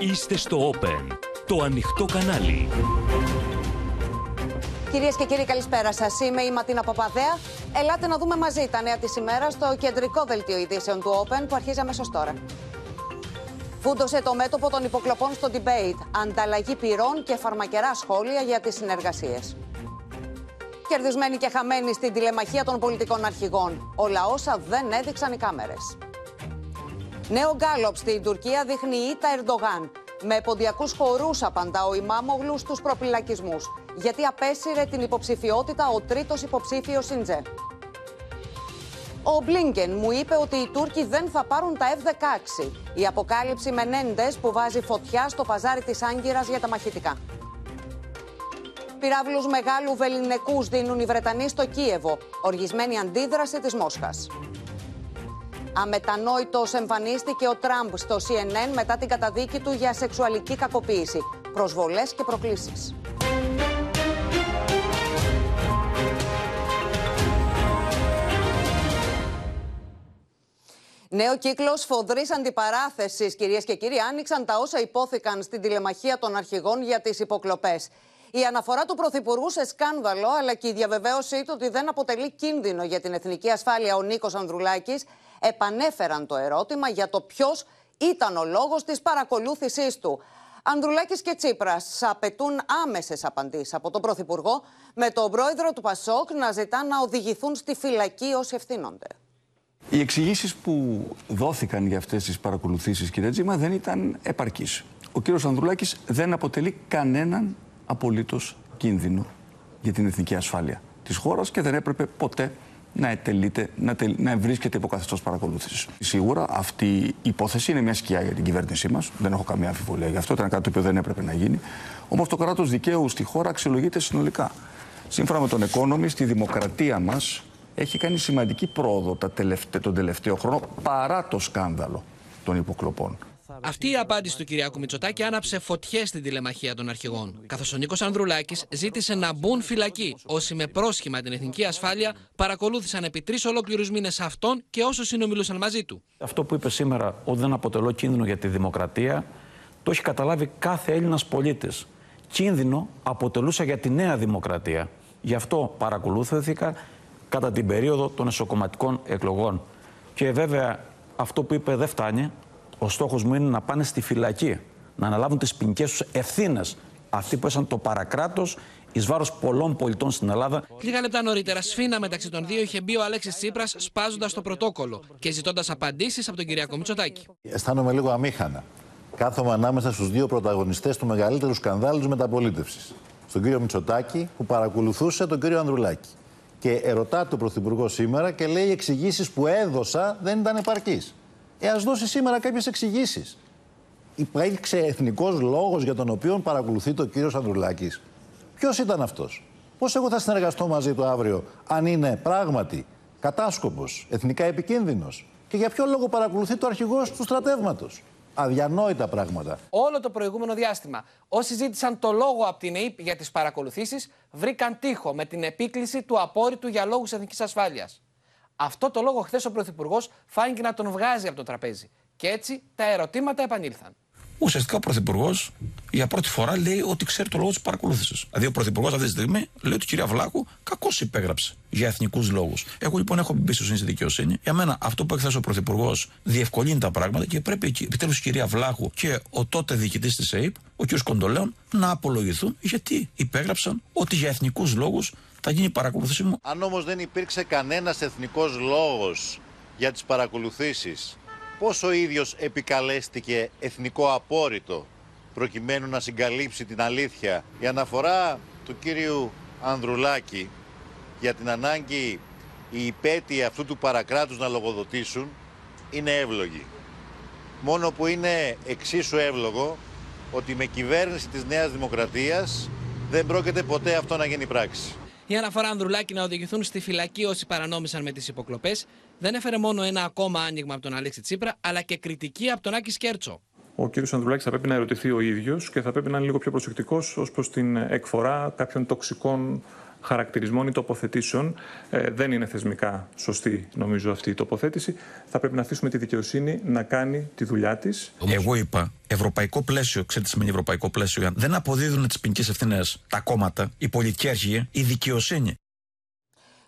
Είστε στο Open, το ανοιχτό κανάλι. Κυρίες και κύριοι, καλησπέρα σας. Είμαι η Ματίνα Παπαδέα. Ελάτε να δούμε μαζί τα νέα της ημέρας στο κεντρικό δελτίο ειδήσεων του Open που αρχίζει αμέσως τώρα. Φούντωσε το μέτωπο των υποκλοπών στο debate. Ανταλλαγή πυρών και φαρμακερά σχόλια για τις συνεργασίες. Κερδισμένοι και χαμένοι στην τηλεμαχία των πολιτικών αρχηγών. Όλα όσα δεν έδειξαν οι κάμερες. Νέο γκάλωπ στην Τουρκία δείχνει ήττα Ερντογάν. Με ποντιακούς χορούς απαντά ο Ιμάμογλου στους προπυλακισμού. Γιατί απέσυρε την υποψηφιότητα ο τρίτος υποψήφιος Σιντζέ. Ο Μπλίνκεν μου είπε ότι οι Τούρκοι δεν θα πάρουν τα F-16. Η αποκάλυψη Μενέντες που βάζει φωτιά στο παζάρι της Άγκυρας για τα μαχητικά. Πυράβλους μεγάλου βεληνικούς δίνουν οι Βρετανοί στο Κίεβο. Οργισμένη αντίδραση της Μόσχας. Αμετανόητος εμφανίστηκε ο Τραμπ στο CNN μετά την καταδίκη του για σεξουαλική κακοποίηση. Προσβολές και προκλήσεις. Νέο κύκλος φοδρής αντιπαράθεσης, κυρίες και κύριοι, άνοιξαν τα όσα υπόθηκαν στην τηλεμαχία των αρχηγών για τις υποκλοπές. Η αναφορά του Πρωθυπουργού σε σκάνδαλο, αλλά και η διαβεβαίωσή του ότι δεν αποτελεί κίνδυνο για την εθνική ασφάλεια ο Νίκος Ανδρουλάκης, επανέφεραν το ερώτημα για το ποιος ήταν ο λόγος της παρακολούθησής του. Ανδρουλάκης και Τσίπρας απαιτούν άμεσες απαντήσεις από τον Πρωθυπουργό, με τον πρόεδρο του Πασόκ να ζητά να οδηγηθούν στη φυλακή όσοι ευθύνονται. Οι εξηγήσεις που δόθηκαν για αυτές τις παρακολουθήσεις, κύριε Τζίμα, δεν ήταν επαρκείς. Ο κύριος Ανδρουλάκης δεν αποτελεί κανέναν απολύτως κίνδυνο για την εθνική ασφάλεια της χώρας και δεν έπρεπε ποτέ να, ετελείται, να, τελ, να βρίσκεται υπό καθεστώς παρακολούθησης. Σίγουρα αυτή η υπόθεση είναι μια σκιά για την κυβέρνησή μας. Δεν έχω καμία αμφιβολία γι' αυτό. Ήταν κάτι το οποίο δεν έπρεπε να γίνει. Όμως το κράτος δικαίου στη χώρα αξιολογείται συνολικά. Σύμφωνα με τον Economist, στη δημοκρατία μας έχει κάνει σημαντική πρόοδο τα τελευταί, τον τελευταίο χρόνο παρά το σκάνδαλο των υποκλοπών. Αυτή η απάντηση του Κυριάκου Μητσοτάκη άναψε φωτιές στην τηλεμαχία των αρχηγών. Καθώς ο Νίκος Ανδρουλάκης ζήτησε να μπουν φυλακοί όσοι με πρόσχημα την εθνική ασφάλεια παρακολούθησαν επί τρεις ολόκληρους μήνες αυτόν και όσους συνομιλούσαν μαζί του. Αυτό που είπε σήμερα ότι δεν αποτελώ κίνδυνο για τη δημοκρατία, το έχει καταλάβει κάθε Έλληνας πολίτης. Κίνδυνο αποτελούσα για τη νέα δημοκρατία. Γι' αυτό παρακολούθηθηκα κατά την περίοδο των εσωκομματικών εκλογών. Και βέβαια αυτό που είπε δεν φτάνει. Ο στόχος μου είναι να πάνε στη φυλακή, να αναλάβουν τις ποινικές τους ευθύνες. Αυτοί που έσαν το παρακράτος εις βάρος πολλών πολιτών στην Ελλάδα. Λίγα λεπτά νωρίτερα, σφίνα μεταξύ των δύο είχε μπει ο Αλέξης Τσίπρας σπάζοντας το πρωτόκολλο και ζητώντας απαντήσεις από τον Κυριακό Μητσοτάκη. Αισθάνομαι λίγο αμήχανα. Κάθομαι ανάμεσα στους δύο πρωταγωνιστές του μεγαλύτερου σκανδάλου τη μεταπολίτευσης. Στον κύριο Μητσοτάκη που παρακολουθούσε τον κύριο Ανδρουλάκη. Και ερωτάται ο Πρωθυπουργό σήμερα και λέει: Οι εξηγήσεις που έδωσα δεν ήταν επαρκείς. Ε, ας δώσει σήμερα κάποιες εξηγήσεις. Υπήρξε εθνικός λόγος για τον οποίο παρακολουθεί το κύριος Ανδρουλάκης. Ποιος ήταν αυτός; Πώς εγώ θα συνεργαστώ μαζί του αύριο, αν είναι πράγματι κατάσκοπος, εθνικά επικίνδυνος; Και για ποιο λόγο παρακολουθεί το αρχηγός του στρατεύματος; Αδιανόητα πράγματα. Όλο το προηγούμενο διάστημα, όσοι ζήτησαν το λόγο από την ΕΕΠ για τις παρακολουθήσεις, βρήκαν τείχο με την επίκληση του απόρριτου για λόγους εθνικής ασφάλειας. Αυτό το λόγο χθες ο Πρωθυπουργός φάνηκε να τον βγάζει από το τραπέζι. Και έτσι τα ερωτήματα επανήλθαν ουσιαστικά ο Πρωθυπουργός για πρώτη φορά λέει ότι ξέρει το λόγο της παρακολούθησης. Δηλαδή, ο Πρωθυπουργός αυτή τη στιγμή λέει ότι η κυρία Βλάκου κακώς υπέγραψε για εθνικούς λόγους. Εγώ λοιπόν έχω εμπιστοσύνη στη δικαιοσύνη. Για μένα αυτό που έκθεσε ο Πρωθυπουργός διευκολύνει τα πράγματα και πρέπει επιτέλους η κυρία Βλάχου και ο τότε διοικητής της ΑΕΠ, ο κ. Κοντολέων, να απολογηθούν γιατί υπέγραψαν ότι για εθνικούς λόγους θα γίνει η παρακολούθηση μου. Αν όμως δεν υπήρξε κανένας εθνικός λόγος για τις παρακολουθήσεις πώς ο ίδιος επικαλέστηκε εθνικό απόρριτο προκειμένου να συγκαλύψει την αλήθεια; Η αναφορά του κύριου Ανδρουλάκη για την ανάγκη οι υπέτειοι αυτού του παρακράτους να λογοδοτήσουν είναι εύλογη. Μόνο που είναι εξίσου εύλογο ότι με κυβέρνηση της Νέας Δημοκρατίας δεν πρόκειται ποτέ αυτό να γίνει πράξη. Η αναφορά Ανδρουλάκη να οδηγηθούν στη φυλακή όσοι παρανόμησαν με τις υποκλοπές δεν έφερε μόνο ένα ακόμα άνοιγμα από τον Αλέξη Τσίπρα, αλλά και κριτική από τον Άκη Σκέρτσο. ο κ. Ανδρουλάκης θα πρέπει να ερωτηθεί ο ίδιος και θα πρέπει να είναι λίγο πιο προσεκτικός ως προς την εκφορά κάποιων τοξικών χαρακτηρισμών ή τοποθετήσεων. Ε, δεν είναι θεσμικά σωστή, νομίζω, αυτή η τοποθέτηση. Θα πρέπει να αφήσουμε τη δικαιοσύνη να κάνει τη δουλειά της. Εγώ είπα ευρωπαϊκό πλαίσιο. Ξέρετε τι σημαίνει ευρωπαϊκό πλαίσιο. Δεν αποδίδουν τις ποινικές ευθυνέ τα κόμματα, η πολυκέρχεια, η δικαιοσύνη.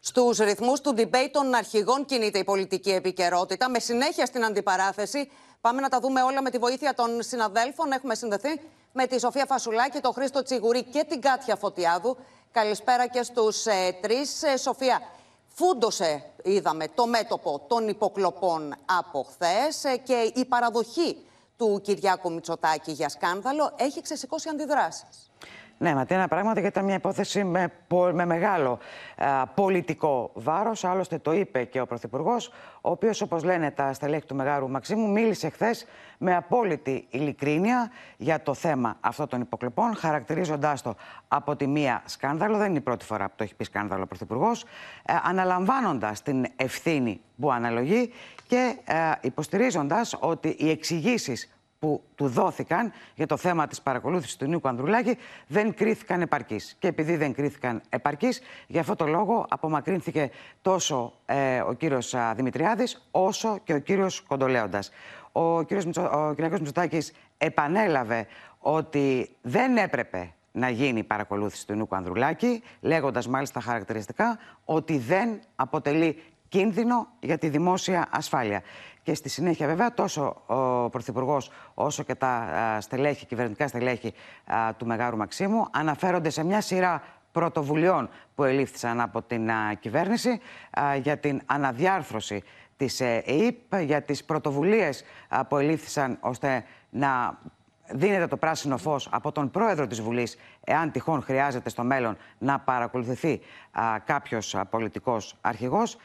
Στους ρυθμούς του debate των αρχηγών κινείται η πολιτική επικαιρότητα. Με συνέχεια στην αντιπαράθεση. Πάμε να τα δούμε όλα με τη βοήθεια των συναδέλφων. Έχουμε συνδεθεί με τη Σοφία Φασουλάκη, τον Χρήστο Τσιγουρή και την Κάτια Φωτιάδου. Καλησπέρα και στους ε, τρεις. Ε, Σοφία, φούντωσε, είδαμε, το μέτωπο των υποκλοπών από χθες ε, και η παραδοχή του Κυριάκου Μητσοτάκη για σκάνδαλο έχει ξεσηκώσει αντιδράσεις. Ναι, Ματίνα, πράγματι γιατί ήταν μια υπόθεση με, με μεγάλο πολιτικό βάρος. Άλλωστε το είπε και ο Πρωθυπουργός, ο οποίος, όπως λένε τα στελέχη του Μεγάρου Μαξίμου, μίλησε χθες με απόλυτη ειλικρίνεια για το θέμα αυτών των υποκλοπών, χαρακτηρίζοντάς το από τη μία σκάνδαλο. Δεν είναι η πρώτη φορά που το έχει πει σκάνδαλο ο Πρωθυπουργός, ε, αναλαμβάνοντας την ευθύνη που αναλογεί και ε, υποστηρίζοντας ότι οι εξηγήσεις που του δόθηκαν για το θέμα της παρακολούθησης του Νίκου Ανδρουλάκη δεν κρίθηκαν επαρκείς. Και επειδή δεν κρίθηκαν επαρκείς, για αυτό το λόγο απομακρύνθηκε τόσο ε, ο κύριος Δημητριάδης όσο και ο κύριος Κοντολέοντας. Ο κύριος Μητσο, ο Μητσοτάκης επανέλαβε ότι δεν έπρεπε να γίνει η παρακολούθηση του Νίκου Ανδρουλάκη, λέγοντας μάλιστα χαρακτηριστικά ότι δεν αποτελεί κίνδυνο για τη δημόσια ασφάλεια. Και στη συνέχεια, βέβαια, τόσο ο Πρωθυπουργός όσο και τα στελέχη, κυβερνητικά στελέχη του Μεγάρου Μαξίμου αναφέρονται σε μια σειρά πρωτοβουλειών που ελήφθησαν από την κυβέρνηση για την αναδιάρθρωση της ε, ΕΕΠ, για τις πρωτοβουλίες που ελήφθησαν ώστε να δίνεται το πράσινο φως από τον πρόεδρο της Βουλής εάν τυχόν χρειάζεται στο μέλλον να παρακολουθηθεί κάποιος πολιτικός αρχηγός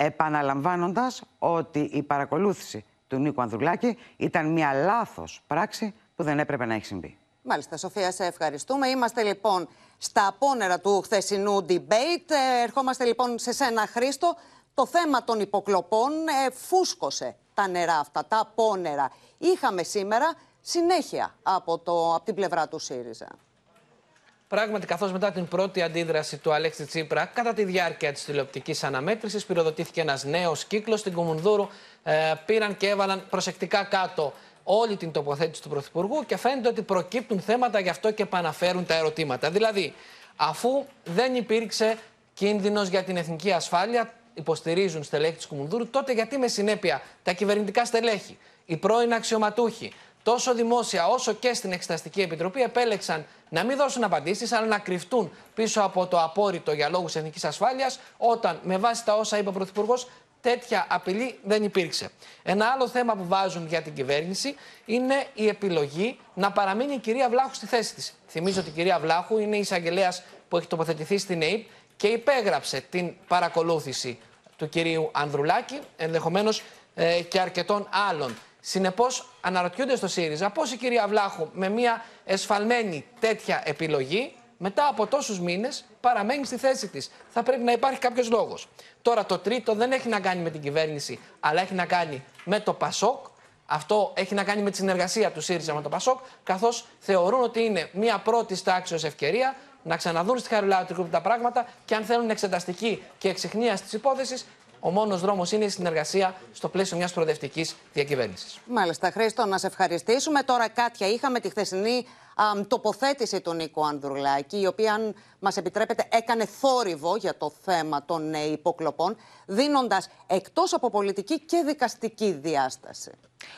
επαναλαμβάνοντας ότι η παρακολούθηση του Νίκου Ανδρουλάκη ήταν μια λάθος πράξη που δεν έπρεπε να έχει συμβεί. Μάλιστα, Σοφία, σε ευχαριστούμε. Είμαστε λοιπόν στα απόνερα του χθεσινού debate. Ε, ερχόμαστε λοιπόν σε σένα, Χρήστο. Το θέμα των υποκλοπών ε, φούσκωσε τα νερά αυτά, τα απόνερα. Είχαμε σήμερα συνέχεια από, το, από την πλευρά του ΣΥΡΙΖΑ. Πράγματι, καθώς μετά την πρώτη αντίδραση του Αλέξη Τσίπρα, κατά τη διάρκεια της τηλεοπτικής αναμέτρησης, πυροδοτήθηκε ένας νέος κύκλος στην Κομουνδούρου. Ε, πήραν και έβαλαν προσεκτικά κάτω όλη την τοποθέτηση του Πρωθυπουργού και φαίνεται ότι προκύπτουν θέματα γι' αυτό και επαναφέρουν τα ερωτήματα. Δηλαδή, αφού δεν υπήρξε κίνδυνος για την εθνική ασφάλεια, υποστηρίζουν στελέχη της Κομουνδούρου, τότε γιατί με συνέπεια τα κυβερνητικά στελέχη, οι πρώην αξιωματούχοι, τόσο δημόσια όσο και στην Εξεταστική Επιτροπή επέλεξαν να μην δώσουν απαντήσεις, αλλά να κρυφτούν πίσω από το απόρριτο για λόγους εθνικής ασφάλειας, όταν με βάση τα όσα είπε ο Πρωθυπουργός, τέτοια απειλή δεν υπήρξε. Ένα άλλο θέμα που βάζουν για την κυβέρνηση είναι η επιλογή να παραμείνει η κυρία Βλάχου στη θέση της. Θυμίζω ότι η κυρία Βλάχου είναι η εισαγγελέας που έχει τοποθετηθεί στην ΑΕΠ και υπέγραψε την παρακολούθηση του κυρίου Ανδρουλάκη, ενδεχομένως ε, και αρκετών άλλων Συνεπώς, αναρωτιούνται στο ΣΥΡΙΖΑ πώς η κυρία Βλάχου με μια εσφαλμένη τέτοια επιλογή μετά από τόσους μήνες παραμένει στη θέση της. Θα πρέπει να υπάρχει κάποιος λόγος. Τώρα, το τρίτο δεν έχει να κάνει με την κυβέρνηση, αλλά έχει να κάνει με το ΠΑΣΟΚ. Αυτό έχει να κάνει με τη συνεργασία του ΣΥΡΙΖΑ με το ΠΑΣΟΚ, καθώς θεωρούν ότι είναι μια πρώτη τάξη ω ευκαιρία να ξαναδούν στη Χαριλάου τα πράγματα και αν θέλουν εξεταστική και εξυχνία τη υπόθεση, ο μόνος δρόμος είναι η συνεργασία στο πλαίσιο μιας προοδευτικής διακυβέρνησης. Μάλιστα, Χρήστο, να σε ευχαριστήσουμε. Τώρα, Κάτια, είχαμε τη χθεσινή α, τοποθέτηση του Νίκο Ανδρουλάκη, η οποία, αν μας επιτρέπετε, έκανε θόρυβο για το θέμα των ε, υποκλοπών, δίνοντας εκτός από πολιτική και δικαστική διάσταση.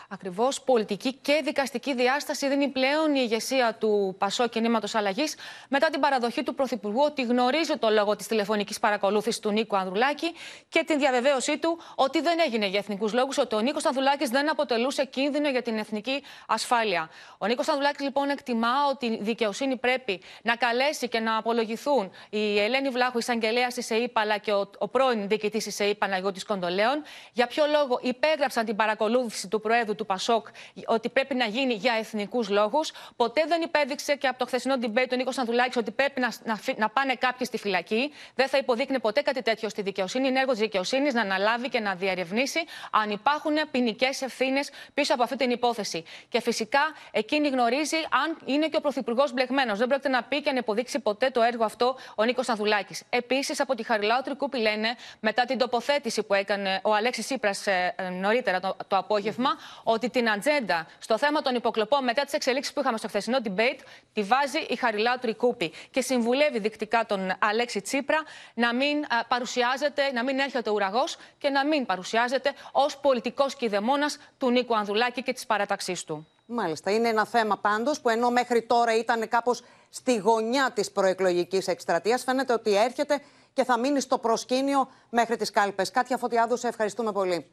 Ακριβώς πολιτική και δικαστική διάσταση δίνει πλέον η ηγεσία του Πασό Κινήματος Αλλαγής μετά την παραδοχή του Πρωθυπουργού ότι γνωρίζει το λόγο της τηλεφωνικής παρακολούθησης του Νίκου Ανδρουλάκη και την διαβεβαίωσή του ότι δεν έγινε για εθνικούς λόγους, ότι ο Νίκος Ανδρουλάκης δεν αποτελούσε κίνδυνο για την εθνική ασφάλεια. Ο Νίκος Ανδρουλάκης λοιπόν εκτιμά ότι η δικαιοσύνη πρέπει να καλέσει και να απολογηθούν η Ελένη Βλάχου, εισαγγελέα της ΕΕΠ, αλλά και ο, ο πρώην διοικητής της ΕΕΠ, Παναγιώτης Κοντολέων. Για ποιο λόγο υπέγραψαν την παρακολούθηση του Προέδρου του Πασόκ ότι πρέπει να γίνει για εθνικούς λόγους. Ποτέ δεν υπέδειξε και από το χθεσινό debate του Νίκος Σανδουλάκη ότι πρέπει να, να, να πάνε κάποιοι στη φυλακή. Δεν θα υποδείκνε ποτέ κάτι τέτοιο στη δικαιοσύνη. Είναι έργος τη δικαιοσύνης να αναλάβει και να διαρευνήσει αν υπάρχουν ποινικές ευθύνες πίσω από αυτή την υπόθεση. Και φυσικά εκείνη γνωρίζει αν είναι και ο Πρωθυπουργός μπλεγμένος. Δεν πρόκειται να πει και να υποδείξει ποτέ το έργο αυτό ο Νίκος Ανδουλάκη. Επίσης, από τη Χαριλάου Τρικούπη λένε, μετά την τοποθέτηση που έκανε ο Αλέξης Σύπρα ε, νωρίτερα το, το απόγευμα, ότι την ατζέντα στο θέμα των υποκλοπών μετά τις εξελίξεις που είχαμε στο χθεσινό debate τη βάζει η Χαριλάου Τρικούπη και συμβουλεύει δεικτικά τον Αλέξη Τσίπρα να μην παρουσιάζεται, να μην έρχεται ουραγός και να μην παρουσιάζεται ως πολιτικός κηδεμόνας του Νίκου Ανδουλάκη και της παραταξής του. Μάλιστα. Είναι ένα θέμα πάντως που ενώ μέχρι τώρα ήταν κάπως στη γωνιά της προεκλογικής εκστρατείας φαίνεται ότι έρχεται και θα μείνει στο προσκήνιο μέχρι τις κάλπες. Κάτια Φωτιάδου, σε ευχαριστούμε πολύ.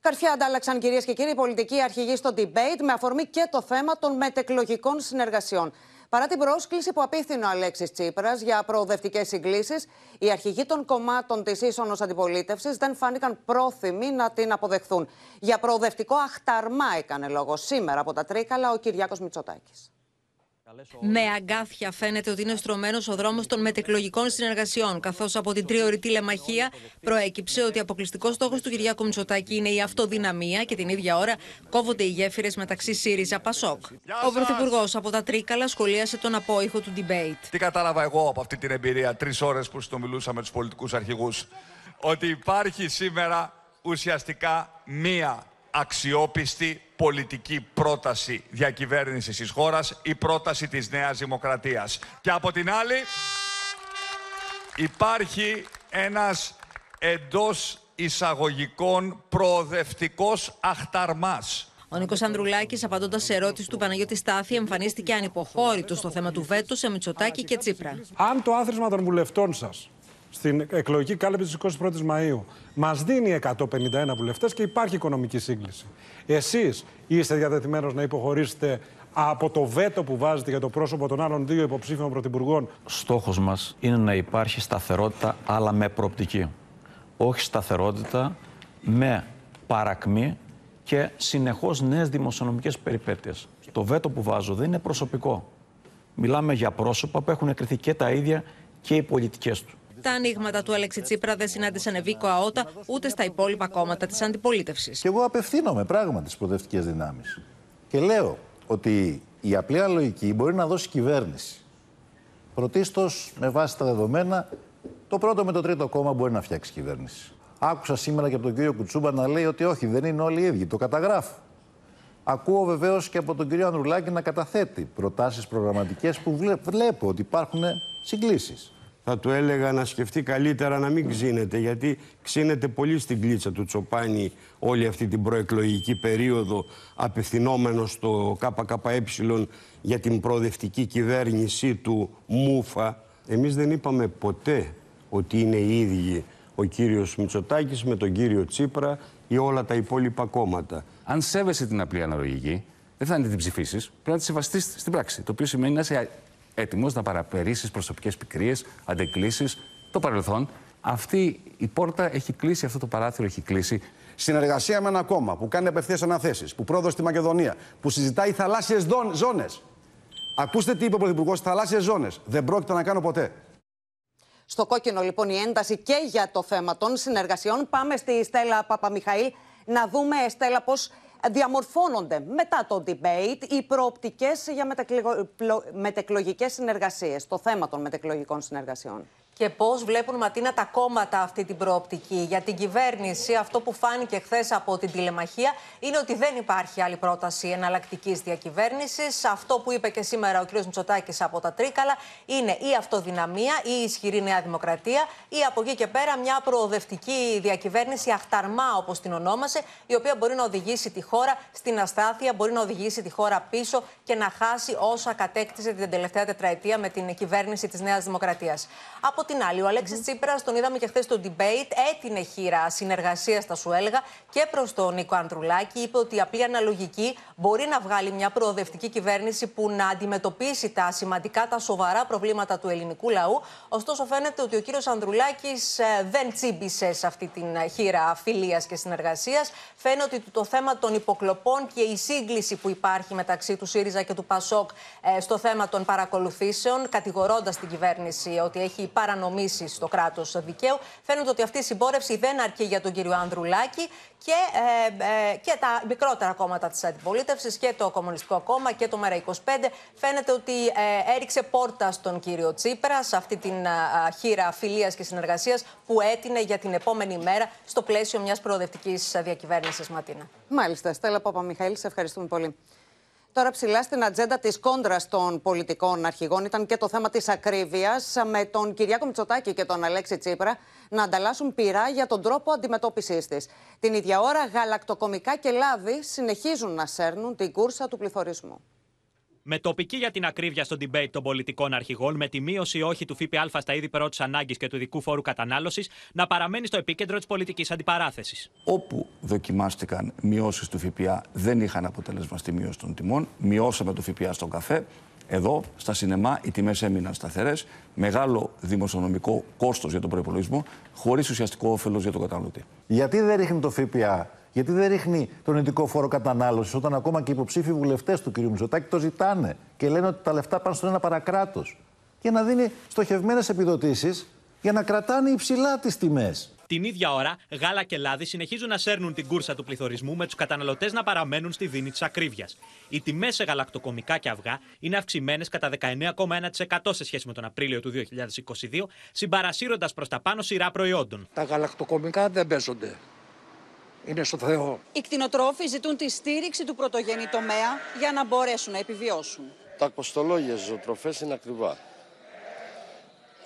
Καρφιά αντάλλαξαν κυρίες και κύριοι πολιτικοί αρχηγοί στο debate με αφορμή και το θέμα των μετεκλογικών συνεργασιών. Παρά την πρόσκληση που απίθυνε ο Αλέξης Τσίπρας για προοδευτικές συγκλήσεις, οι αρχηγοί των κομμάτων της ίσονος αντιπολίτευσης δεν φάνηκαν πρόθυμοι να την αποδεχθούν. Για προοδευτικό αχταρμά έκανε λόγο σήμερα από τα Τρίκαλα ο Κυριάκος Μητσοτάκης. Με αγκάθια φαίνεται ότι είναι στρωμένος ο δρόμος των μετεκλογικών συνεργασιών, καθώς από την τριωρητή τηλεμαχία προέκυψε ότι αποκλειστικός στόχος του Κυριάκου Μητσοτάκη είναι η αυτοδυναμία και την ίδια ώρα κόβονται οι γέφυρες μεταξύ ΣΥΡΙΖΑ Πασόκ. Ο Πρωθυπουργός από τα Τρίκαλα σχολίασε τον απόϊχο του debate. Τι κατάλαβα εγώ από αυτή την εμπειρία, τρεις ώρες που συνομιλούσα με τους πολιτικούς αρχηγούς, ότι υπάρχει σήμερα ουσιαστικά μία αξιόπιστη πολιτική πρόταση διακυβέρνησης της χώρας, η πρόταση της Νέας Δημοκρατίας. Και από την άλλη υπάρχει ένας εντός εισαγωγικών προοδευτικός αχταρμάς. Ο Νίκος Ανδρουλάκης, απαντώντας σε ερώτηση του Παναγιώτη Στάθη, εμφανίστηκε ανυποχώρητος στο θέμα του βέτου σε Μητσοτάκη και Τσίπρα. Αν το άθροισμα των βουλευτών σας στην εκλογική κάλυψη τη 21η Μαου μας δίνει 151 βουλευτές και υπάρχει οικονομική σύγκληση. Εσείς είστε διατεθειμένος να υποχωρήσετε από το βέτο που βάζετε για το πρόσωπο των άλλων δύο υποψήφιων πρωθυπουργών; Στόχος μας είναι να υπάρχει σταθερότητα, αλλά με προοπτική. Όχι σταθερότητα με παρακμή και συνεχώς νέες δημοσιονομικές περιπέτειες. Το βέτο που βάζω δεν είναι προσωπικό. Μιλάμε για πρόσωπα που έχουν εκριθεί και τα ίδια και οι πολιτικές του. Τα ανοίγματα του Αλέξη Τσίπρα δεν συνάντησαν ευήκο αότα ούτε στα υπόλοιπα κόμματα της αντιπολίτευσης. Και εγώ απευθύνομαι πράγματι στι προοδευτικές δυνάμεις. Και λέω ότι η απλή αναλογική μπορεί να δώσει κυβέρνηση. Πρωτίστως, με βάση τα δεδομένα, το πρώτο με το τρίτο κόμμα μπορεί να φτιάξει κυβέρνηση. Άκουσα σήμερα και από τον κύριο Κουτσούμπα να λέει ότι όχι, δεν είναι όλοι οι ίδιοι. Το καταγράφω. Ακούω βεβαίως και από τον κύριο Ανδρουλάκη να καταθέτει προτάσεις προγραμματικές που βλέπω ότι υπάρχουν συγκλήσεις θα του έλεγα να σκεφτεί καλύτερα να μην ξύνεται, γιατί ξύνεται πολύ στην κλίτσα του Τσοπάνη όλη αυτή την προεκλογική περίοδο, απευθυνόμενο στο ΚΚΕ για την προοδευτική κυβέρνησή του Μούφα. Εμείς δεν είπαμε ποτέ ότι είναι οι ίδιοι ο κύριος Μητσοτάκης με τον κύριο Τσίπρα ή όλα τα υπόλοιπα κόμματα. Αν σέβεσαι την απλή αναλογική, δεν θα είναι την ψηφίσεις, πρέπει να τη σεβαστείς στην πράξη. Το οποίο σημαίνει να είσαι έτοιμος να παραπερίσεις προσωπικές πικρίες, αντεκκλήσεις, το παρελθόν. Αυτή η πόρτα έχει κλείσει, αυτό το παράθυρο έχει κλείσει. Συνεργασία με ένα κόμμα που κάνει απευθείας αναθέσεις, που πρόδωσε στη Μακεδονία, που συζητάει θαλάσσιες ζώνες. Ακούστε τι είπε ο Πρωθυπουργός, θαλάσσιες ζώνες. Δεν πρόκειται να κάνω ποτέ. Στο κόκκινο λοιπόν η ένταση και για το θέμα των συνεργασιών. Πάμε στη Στέλλα Παπαμιχαήλ να δούμε, Στέλλα, πώς διαμορφώνονται μετά το debate οι προοπτικές για μετεκλογικές συνεργασίες, το θέμα των μετεκλογικών συνεργασιών και πώς βλέπουν Ματίνα τα κόμματα αυτή την προοπτική. Για την κυβέρνηση, αυτό που φάνηκε χθες από την τηλεμαχία είναι ότι δεν υπάρχει άλλη πρόταση εναλλακτικής διακυβέρνησης. Αυτό που είπε και σήμερα ο κ. Μητσοτάκης από τα Τρίκαλα είναι η αυτοδυναμία, η ισχυρή Νέα Δημοκρατία ή από εκεί και πέρα μια προοδευτική διακυβέρνηση, αχταρμά όπως την ονόμασε, η οποία μπορεί να οδηγήσει τη χώρα στην αστάθεια, μπορεί να οδηγήσει τη χώρα πίσω και να χάσει όσα κατέκτησε την τελευταία τετραετία με την κυβέρνηση της Νέας Δημοκρατίας. Από την άλλη, ο Αλέξης mm-hmm. Τσίπρας, τον είδαμε και χθες στο debate, έτεινε χείρα συνεργασίας, θα σου έλεγα, και προς τον Νίκο Ανδρουλάκη. Είπε ότι η απλή αναλογική μπορεί να βγάλει μια προοδευτική κυβέρνηση που να αντιμετωπίσει τα σημαντικά, τα σοβαρά προβλήματα του ελληνικού λαού. Ωστόσο, φαίνεται ότι ο κύριος Ανδρουλάκης ε, δεν τσίμπησε σε αυτή την χείρα φιλίας και συνεργασίας. Φαίνεται ότι το θέμα των υποκλοπών και η σύγκληση που υπάρχει μεταξύ του ΣΥΡΙΖΑ και του ΠΑΣΟΚ ε, στο θέμα των παρακολουθήσεων, κατηγορώντας την κυβέρνηση ότι έχει παρανομήσει στο κράτος δικαίου. Φαίνεται ότι αυτή η συμπόρευση δεν αρκεί για τον κύριο Ανδρουλάκη και, ε, ε, και τα μικρότερα κόμματα της αντιπολίτευσης και το Κομμουνιστικό Κόμμα και το ΜΕΡΑ25 φαίνεται ότι ε, έριξε πόρτα στον κύριο Τσίπρα σε αυτή την χείρα φιλίας και συνεργασίας που έτεινε για την επόμενη μέρα στο πλαίσιο μιας προοδευτικής διακυβέρνησης Ματίνα. Μάλιστα. Στέλλα Παπαμιχαήλ, σε ευχαριστούμε πολύ. Τώρα ψηλά στην ατζέντα της κόντρας των πολιτικών αρχηγών ήταν και το θέμα της ακρίβειας, με τον Κυριάκο Μητσοτάκη και τον Αλέξη Τσίπρα να ανταλλάσσουν πειρά για τον τρόπο αντιμετώπιση της. Την ίδια ώρα, γαλακτοκομικά και λάδι συνεχίζουν να σέρνουν την κούρσα του πληθωρισμού. Με τοπική για την ακρίβεια στο debate των πολιτικών αρχηγών, με τη μείωση όχι του ΦΠΑ στα είδη πρώτης ανάγκης και του ειδικού φόρου κατανάλωσης να παραμένει στο επίκεντρο της πολιτικής αντιπαράθεσης. Όπου δοκιμάστηκαν μειώσεις του ΦΠΑ, δεν είχαν αποτέλεσμα στη μείωση των τιμών. Μειώσαμε το ΦΠΑ στον καφέ. Εδώ, στα σινεμά, οι τιμές έμειναν σταθερές. Μεγάλο δημοσιονομικό κόστος για τον προπολογισμό, χωρίς ουσιαστικό όφελος για τον καταναλωτή. Γιατί δεν ρίχνει το ΦΠΑ γιατί δεν ρίχνει τον ειδικό φόρο κατανάλωσης όταν ακόμα και οι υποψήφοι βουλευτές του κ. Μητσοτάκη το ζητάνε και λένε ότι τα λεφτά πάνε στον ένα παρακράτος. Για να δίνει στοχευμένες επιδοτήσεις για να κρατάνε υψηλά τις τιμές. Την ίδια ώρα, γάλα και λάδι συνεχίζουν να σέρνουν την κούρσα του πληθωρισμού με τους καταναλωτές να παραμένουν στη δίνη της ακρίβειας. Οι τιμές σε γαλακτοκομικά και αυγά είναι αυξημένες κατά 19,1% σε σχέση με τον Απρίλιο του 2022, συμπαρασύροντας προς τα πάνω σειρά προϊόντων. Τα γαλακτοκομικά δεν παίζονται είναι στο Θεό. Οι κτηνοτρόφοι ζητούν τη στήριξη του πρωτογενή τομέα για να μπορέσουν να επιβιώσουν. Τα κοστολόγια ζωοτροφές είναι ακριβά.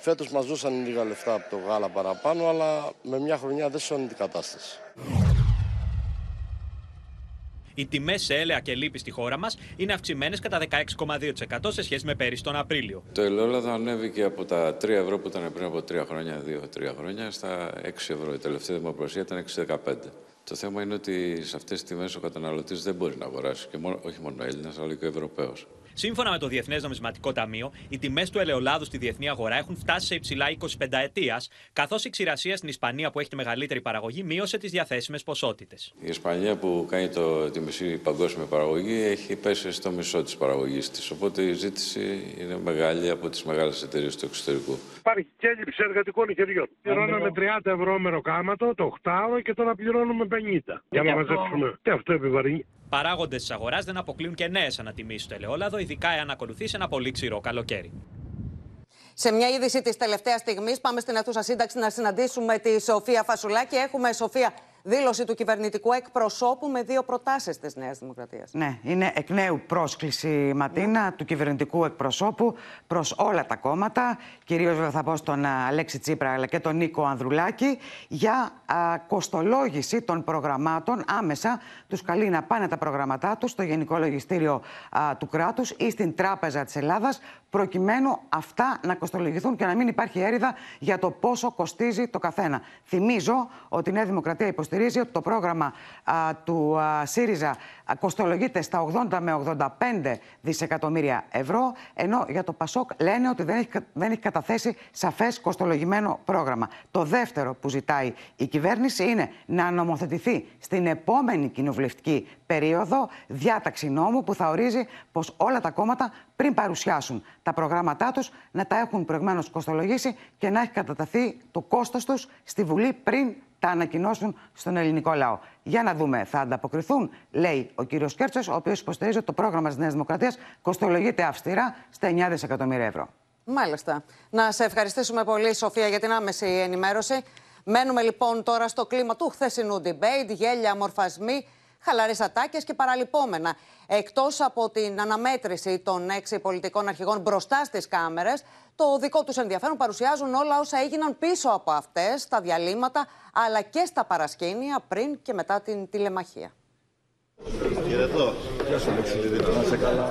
Φέτος μας δώσαν λίγα λεφτά από το γάλα παραπάνω, αλλά με μια χρονιά δεν σώνει την κατάσταση. Οι τιμές σε έλαια και λίπη στη χώρα μας είναι αυξημένες κατά 16,2% σε σχέση με πέρυσι τον Απρίλιο. Το ελαιόλαδο ανέβηκε από τα 3 ευρώ που ήταν πριν από 3 χρόνια, 2-3 χρόνια, στα 6 ευρώ. Η τελευταία δημοπροσία ήταν 6,15. Το θέμα είναι ότι σε αυτές τις τιμές ο καταναλωτής δεν μπορεί να αγοράσει. Και μόνο, όχι μόνο Έλληνας, αλλά και ο Ευρωπαίος. Σύμφωνα με το Διεθνές Νομισματικό Ταμείο, οι τιμές του ελαιολάδου στη διεθνή αγορά έχουν φτάσει σε υψηλά 25 ετία, καθώς η ξηρασία στην Ισπανία, που έχει τη μεγαλύτερη παραγωγή, μείωσε τις διαθέσιμες ποσότητες. Η Ισπανία, που κάνει το, τη μισή παγκόσμια παραγωγή, έχει πέσει στο μισό της παραγωγής της. Οπότε η ζήτηση είναι μεγάλη από τις μεγάλες εταιρείες του εξωτερικού. Υπάρχει και έλλειψη εργατικών χεριών. Πληρώνουμε 30 ευρώ μεροκάματο το 8 και τώρα πληρώνουμε 50 για να μαζέψουμε. Και αυτό επιβαρύνει. Παράγοντες της αγοράς δεν αποκλείουν και νέες ανατιμήσεις στο ελαιόλαδο, ειδικά εάν ακολουθήσει ένα πολύ ξηρό καλοκαίρι. Σε μια είδηση της τελευταίας στιγμής, πάμε στην αίθουσα σύνταξη να συναντήσουμε τη Σοφία Φασουλάκη. Έχουμε, Σοφία, δήλωση του κυβερνητικού εκπροσώπου με δύο προτάσεις της Νέας Δημοκρατίας. Ναι, είναι εκ νέου πρόσκληση, Ματίνα, του κυβερνητικού εκπροσώπου προς όλα τα κόμματα. Κυρίως, βέβαια, θα πω στον Αλέξη Τσίπρα αλλά και τον Νίκο Ανδρουλάκη για α, κοστολόγηση των προγραμμάτων. Άμεσα τους καλεί να πάνε τα προγραμματά τους στο Γενικό Λογιστήριο του κράτους ή στην Τράπεζα της Ελλάδας, προκειμένου αυτά να κοστολογηθούν και να μην υπάρχει έρηδα για το πόσο κοστίζει το καθένα. Θυμίζω ότι η Νέα Δημοκρατία υποστηρίζει υποστηρίζει ότι το πρόγραμμα του ΣΥΡΙΖΑ κοστολογείται στα 80 με 85 δισεκατομμύρια ευρώ, ενώ για το ΠΑΣΟΚ λένε ότι δεν έχει, δεν έχει καταθέσει σαφές κοστολογημένο πρόγραμμα. Το δεύτερο που ζητάει η κυβέρνηση είναι να νομοθετηθεί στην επόμενη κοινοβουλευτική περίοδο διάταξη νόμου που θα ορίζει πως όλα τα κόμματα πριν παρουσιάσουν τα προγράμματά τους να τα έχουν προηγουμένως κοστολογήσει και να έχει καταταθεί το κόστος τους στη Βουλή πριν τα ανακοινώσουν στον ελληνικό λαό. Για να δούμε, θα ανταποκριθούν, λέει ο κύριος Κέρτσος, ο οποίος υποστηρίζει ότι το πρόγραμμα της Νέας Δημοκρατίας κοστολογείται αυστηρά στα 9 δισεκατομμύρια ευρώ. Μάλιστα. Να σε ευχαριστήσουμε πολύ, Σοφία, για την άμεση ενημέρωση. Μένουμε λοιπόν τώρα στο κλίμα του χθεσινού debate, γέλια, μορφασμοί χαλαρέ ατάκε και παραλυπόμενα. Εκτός από την αναμέτρηση των έξι πολιτικών αρχηγών μπροστά στις κάμερες, το δικό τους ενδιαφέρον παρουσιάζουν όλα όσα έγιναν πίσω από αυτές, στα διαλύματα αλλά και στα παρασκήνια πριν και μετά την τηλεμαχία. Χαιρετώ.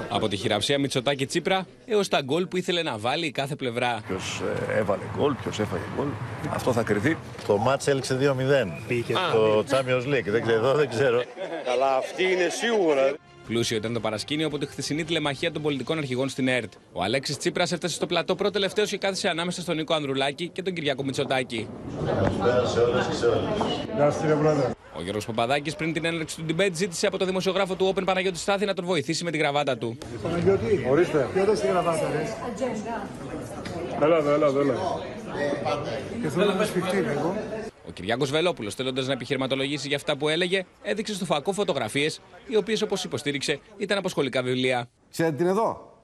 Από τη χειραψία Μητσοτάκη Τσίπρα έως τα γκολ που ήθελε να βάλει η κάθε πλευρά. Ποιος έβαλε γκολ, ποιος έφαγε γκολ. Αυτό θα κρυθεί. Το μάτς έληξε 2-0. Το Champions League. Δεν ξέρω, εδώ δεν ξέρω. Καλά, αυτή είναι σίγουρα. Πλούσιο ήταν το παρασκήνιο από τη χθεσινή τηλεμαχία των πολιτικών αρχηγών στην ΕΡΤ. Ο Αλέξης Τσίπρας έφτασε στο πλατό πρώτο τελευταίο και κάθισε ανάμεσα στον Νίκο Ανδρουλάκη και τον Κυριάκο Μητσοτάκη. Καλησπέρα σε όλες και σε όλους. Ο Γιώργος Παπαδάκης πριν την έναρξη του debate ζήτησε από το δημοσιογράφο του Open Παναγιώτη Στάθη να τον βοηθήσει με τη γραβάτα του. Παναγιώτη, ορίστε. Ποιο δεν στη γραβάτα, ρε; Έλα εδώ, έλα εδώ, έλα. Και θέλω να με σπιχτεί λίγο. Ο Κυριάκος Βελόπουλος, θέλοντας να επιχειρηματολογήσει για αυτά που έλεγε, έδειξε στο φακό φωτογραφίες, οι οποίες όπως υποστήριξε ήταν από σχολικά βιβλία. Ξέρετε την εδώ;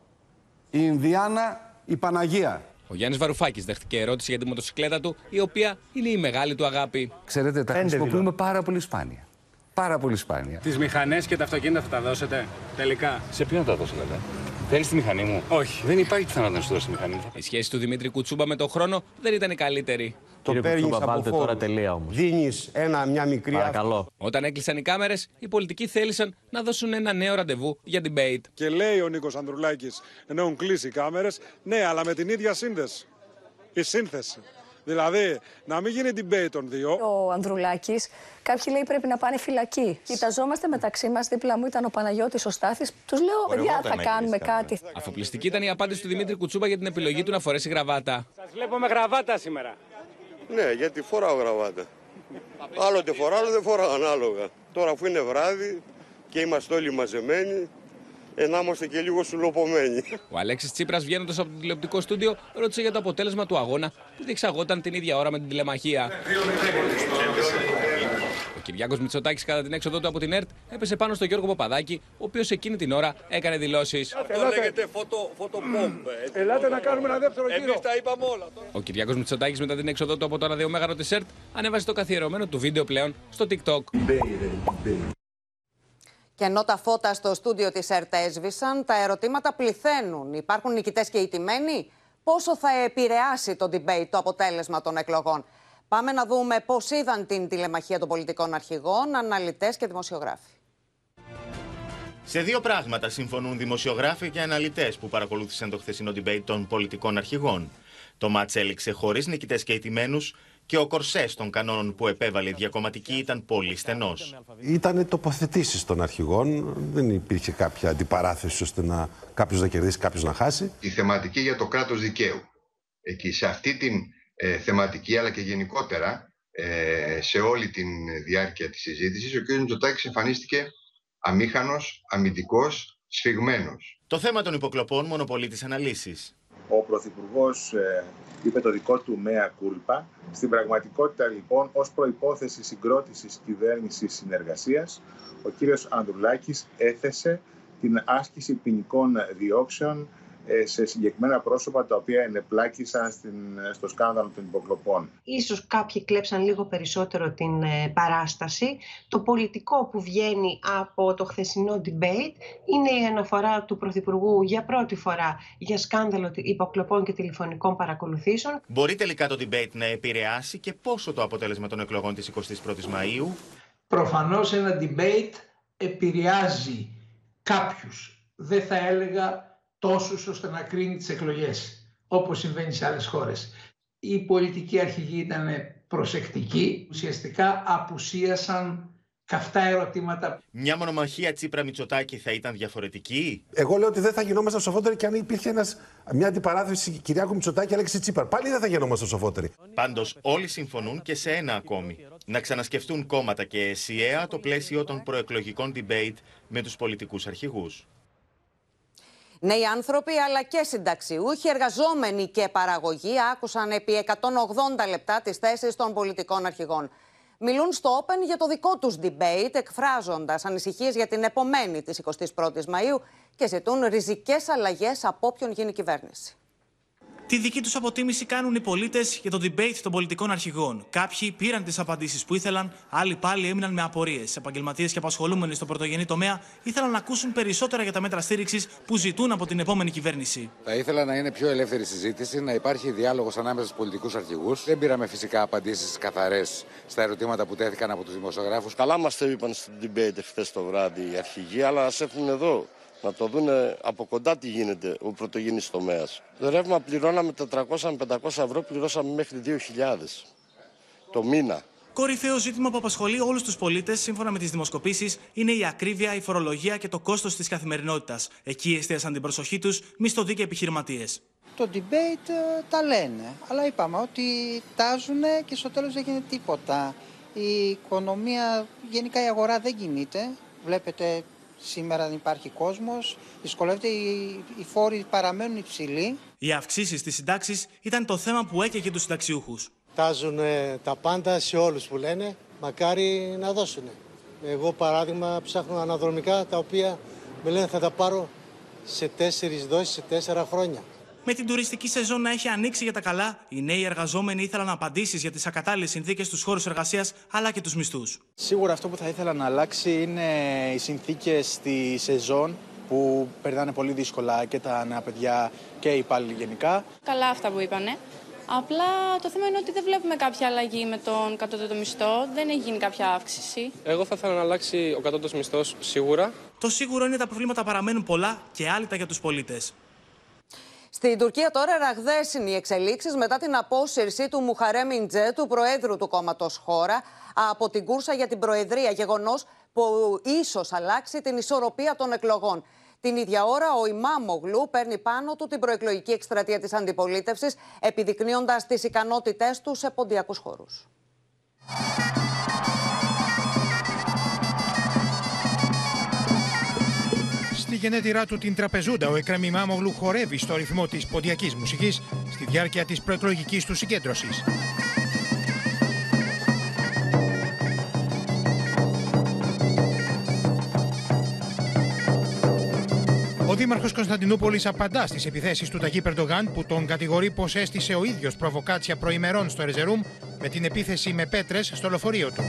Η Ινδιάνα, η Παναγία. Ο Γιάννης Βαρουφάκης δέχτηκε ερώτηση για τη μοτοσυκλέτα του, η οποία είναι η μεγάλη του αγάπη. Ξέρετε, τα χρησιμοποιούμε πάρα πολύ σπάνια. Πάρα πολύ σπάνια. Τις μηχανές και τα αυτοκίνητα θα τα δώσετε τελικά; Σε ποιον τα δώσω, λέτε. Θέλεις τη μηχανή μου; Όχι. Δεν υπάρχει πιθανότητα να σου δώσει τη μηχανή μου. Η σχέση του Δημήτρη Κουτσούμπα με τον χρόνο δεν ήταν η καλύτερη. Το παίρνεις από φόρους. Δίνεις ένα, μια μικρή... Παρακαλώ. Όταν έκλεισαν οι κάμερες, οι πολιτικοί θέλησαν να δώσουν ένα νέο ραντεβού για debate. Και λέει ο Νίκος Ανδρουλάκης, ενώ έχουν κλείσει οι κάμερες, ναι, αλλά με την ίδια σύνδεση. Η σύνθεση. Δηλαδή, να μην γίνει debate των δύο. Ο Ανδρουλάκης, κάποιοι λέει πρέπει να πάνε φυλακή. Κοιταζόμαστε μεταξύ μας, δίπλα μου ήταν ο Παναγιώτης ο Στάθης. Τους λέω, παιδιά, θα κάνουμε κάτι. Αφοπλιστική ήταν η απάντηση του Δημήτρη Κουτσούμπα για την επιλογή του να φορέσει γραβάτα. Σας βλέπω με γραβάτα σήμερα. Ναι, γιατί φοράω γραβάτα. Άλλοτε φοράω, άλλο δεν φοράω ανάλογα. Τώρα αφού είναι βράδυ και είμαστε όλοι μαζεμένοι, ε, να είμαστε και λίγο σουλοπομένοι. Ο Αλέξης Τσίπρας, βγαίνοντας από το τηλεοπτικό στούντιο, ρώτησε για το αποτέλεσμα του αγώνα που διεξαγόταν την ίδια ώρα με την τηλεμαχία. Ο Κυριάκος Μητσοτάκης, κατά την έξοδό του από την ΕΡΤ, έπεσε πάνω στον Γιώργο Παπαδάκη, ο οποίος εκείνη την ώρα έκανε δηλώσεις. Αυτό λέγεται φωτο, φωτοπόμπ. Ελάτε να κάνουμε ένα δεύτερο γύρο. Εμείς τα είπαμε όλα. Ο Κυριάκος Μητσοτάκης, μετά την έξοδό του από το ραδιομέγαρο της ΕΡΤ, ανέβασε το καθιερωμένο του βίντεο πλέον στο TikTok. Και ενώ τα φώτα στο στούντιο της ΕΡΤ έσβησαν, τα ερωτήματα πληθαίνουν. Υπάρχουν νικητές και ηττημένοι. Πόσο θα επηρεάσει το debate το αποτέλεσμα των εκλογών; Πάμε να δούμε πώς είδαν την τηλεμαχία των πολιτικών αρχηγών, αναλυτές και δημοσιογράφοι. Σε δύο πράγματα συμφωνούν δημοσιογράφοι και αναλυτές που παρακολούθησαν το χθεσινό debate των πολιτικών αρχηγών. Το μάτς έληξε χωρίς νικητές και ηττημένους και ο κορσές των κανόνων που επέβαλε η διακομματική ήταν πολύ στενός. Ήταν τοποθετήσεις των αρχηγών. Δεν υπήρχε κάποια αντιπαράθεση ώστε να κάποιος να κερδίσει, κάποιος να χάσει. Η θεματική για το κράτος δικαίου. Εκεί σε αυτή την ε, θεματική, αλλά και γενικότερα ε, σε όλη τη διάρκεια της συζήτησης, ο κ. Μητσοτάκης εμφανίστηκε αμήχανος, αμυντικός, σφιγμένος. Το θέμα των υποκλοπών μονοπολεί τις αναλύσεις. Ο Πρωθυπουργός ε, είπε το δικό του μέα κούλπα. Στην πραγματικότητα, λοιπόν, ως προπόθεση συγκρότησης κυβέρνησης συνεργασίας, ο κύριος Ανδρουλάκης έθεσε την άσκηση ποινικών διώξεων ε, σε συγκεκριμένα πρόσωπα τα οποία ενεπλάκησαν στην, στο σκάνδαλο των υποκλοπών. Ίσως κάποιοι κλέψαν λίγο περισσότερο την ε, παράσταση. Το πολιτικό που βγαίνει από το χθεσινό debate είναι η αναφορά του Πρωθυπουργού για πρώτη φορά για σκάνδαλο υποκλοπών και τηλεφωνικών παρακολουθήσεων. Μπορεί τελικά το debate να επηρεάσει και πόσο το αποτέλεσμα των εκλογών της 21ης Μαΐου; Προφανώς ένα debate επηρεάζει κάποιους. Δεν θα έλεγα τόσους ώστε να κρίνει τις εκλογές, όπως συμβαίνει σε άλλες χώρες. Οι πολιτικοί αρχηγοί ήταν προσεκτικοί, ουσιαστικά απουσίασαν καυτά ερωτήματα. Μια μονομαχία Τσίπρα Μητσοτάκη θα ήταν διαφορετική; Εγώ λέω ότι δεν θα γινόμασταν σοφότεροι και αν υπήρχε ένας, μια αντιπαράθεση Κυριάκου Μητσοτάκη Αλέξη Τσίπρα. Πάλι δεν θα γινόμασταν σοφότεροι. Πάντως, όλοι συμφωνούν και σε ένα ακόμη. Να ξανασκεφτούν κόμματα και ΕΣΥΑ το πλαίσιο των προεκλογικών debate με τους πολιτικούς αρχηγούς. Νέοι άνθρωποι αλλά και συνταξιούχοι, εργαζόμενοι και παραγωγοί άκουσαν επί 180 λεπτά τις θέσεις των πολιτικών αρχηγών. Μιλούν στο Open για το δικό τους debate, εκφράζοντας ανησυχίες για την επομένη της 21ης Μαΐου και ζητούν ριζικές αλλαγές από όποιον γίνει κυβέρνηση. Τη δική τους αποτίμηση κάνουν οι πολίτες για το debate των πολιτικών αρχηγών. Κάποιοι πήραν τις απαντήσεις που ήθελαν, άλλοι πάλι έμειναν με απορίες. Επαγγελματίες και απασχολούμενοι στο πρωτογενή τομέα ήθελαν να ακούσουν περισσότερα για τα μέτρα στήριξης που ζητούν από την επόμενη κυβέρνηση. Θα ήθελα να είναι πιο ελεύθερη συζήτηση, να υπάρχει διάλογος ανάμεσα στους πολιτικούς αρχηγούς. Δεν πήραμε φυσικά απαντήσεις καθαρές στα ερωτήματα που τέθηκαν από τους δημοσιογράφους. Καλά μας το είπαν στο debate χθε το βράδυ οι αρχηγοί, αλλά α έρθουν εδώ να το δούνε από κοντά τι γίνεται ο πρωτογενής τομέας. Το ρεύμα πληρώναμε 400 με 500 ευρώ, πληρώσαμε μέχρι 2.000 το μήνα. Κορυφαίο ζήτημα που απασχολεί όλους τους πολίτες, σύμφωνα με τις δημοσκοπήσεις, είναι η ακρίβεια, η φορολογία και το κόστος της καθημερινότητας. Εκεί εστίασαν την προσοχή τους μισθοδίκαιοι επιχειρηματίες. Το debate ε, τα λένε, αλλά είπαμε ότι τάζουν και στο τέλος δεν γίνεται τίποτα. Η οικονομία, γενικά η αγορά δεν κινείται. Βλέπετε Σήμερα δεν υπάρχει κόσμος, δυσκολεύεται, οι, οι φόροι παραμένουν υψηλοί. Οι αυξήσεις στι συντάξει ήταν το θέμα που έκαιγε τους συνταξιούχους. Τάζουν τα πάντα σε όλους που λένε, μακάρι να δώσουν. Εγώ παράδειγμα ψάχνω αναδρομικά τα οποία με λένε θα τα πάρω σε τέσσερις δόσεις, σε τέσσερα χρόνια. Με την τουριστική σεζόν να έχει ανοίξει για τα καλά, οι νέοι εργαζόμενοι ήθελαν απαντήσεις για τις ακατάλληλες συνθήκες στους χώρους εργασίας αλλά και τους μισθούς. Σίγουρα αυτό που θα ήθελα να αλλάξει είναι οι συνθήκες στη σεζόν που περνάνε πολύ δύσκολα και τα νέα παιδιά και οι υπάλληλοι γενικά. Καλά αυτά που είπανε. Απλά το θέμα είναι ότι δεν βλέπουμε κάποια αλλαγή με τον κατώτατο μισθό. Δεν έχει γίνει κάποια αύξηση. Εγώ θα ήθελα να αλλάξει ο κατώτατος μισθός σίγουρα. Το σίγουρο είναι τα προβλήματα παραμένουν πολλά και άλυτα για τους πολίτες. Στην Τουρκία τώρα ραγδαίες είναι οι εξελίξεις μετά την απόσυρση του Μουχαρέμ Ιντζέ, του Προέδρου του κόμματος χώρα, από την κούρσα για την Προεδρία. Γεγονός που ίσως αλλάξει την ισορροπία των εκλογών. Την ίδια ώρα, ο Ιμάμογλου παίρνει πάνω του την προεκλογική εκστρατεία της αντιπολίτευσης, επιδεικνύοντας τις ικανότητές του σε ποντιακούς χώρους. Στη γενέτειρά του την τραπεζούντα, ο Εκρέμι Μάμογλου χορεύει στο ρυθμό της ποντιακής μουσικής στη διάρκεια της προεκλογικής του συγκέντρωσης. Ο Δήμαρχος Κωνσταντινούπολης απαντά στις επιθέσεις του Ταγί Περντογάν που τον κατηγορεί πως έστησε ο ίδιος προβοκάτσια προημερών στο Ερζερούμ με την επίθεση με πέτρες στο λεωφορείο του.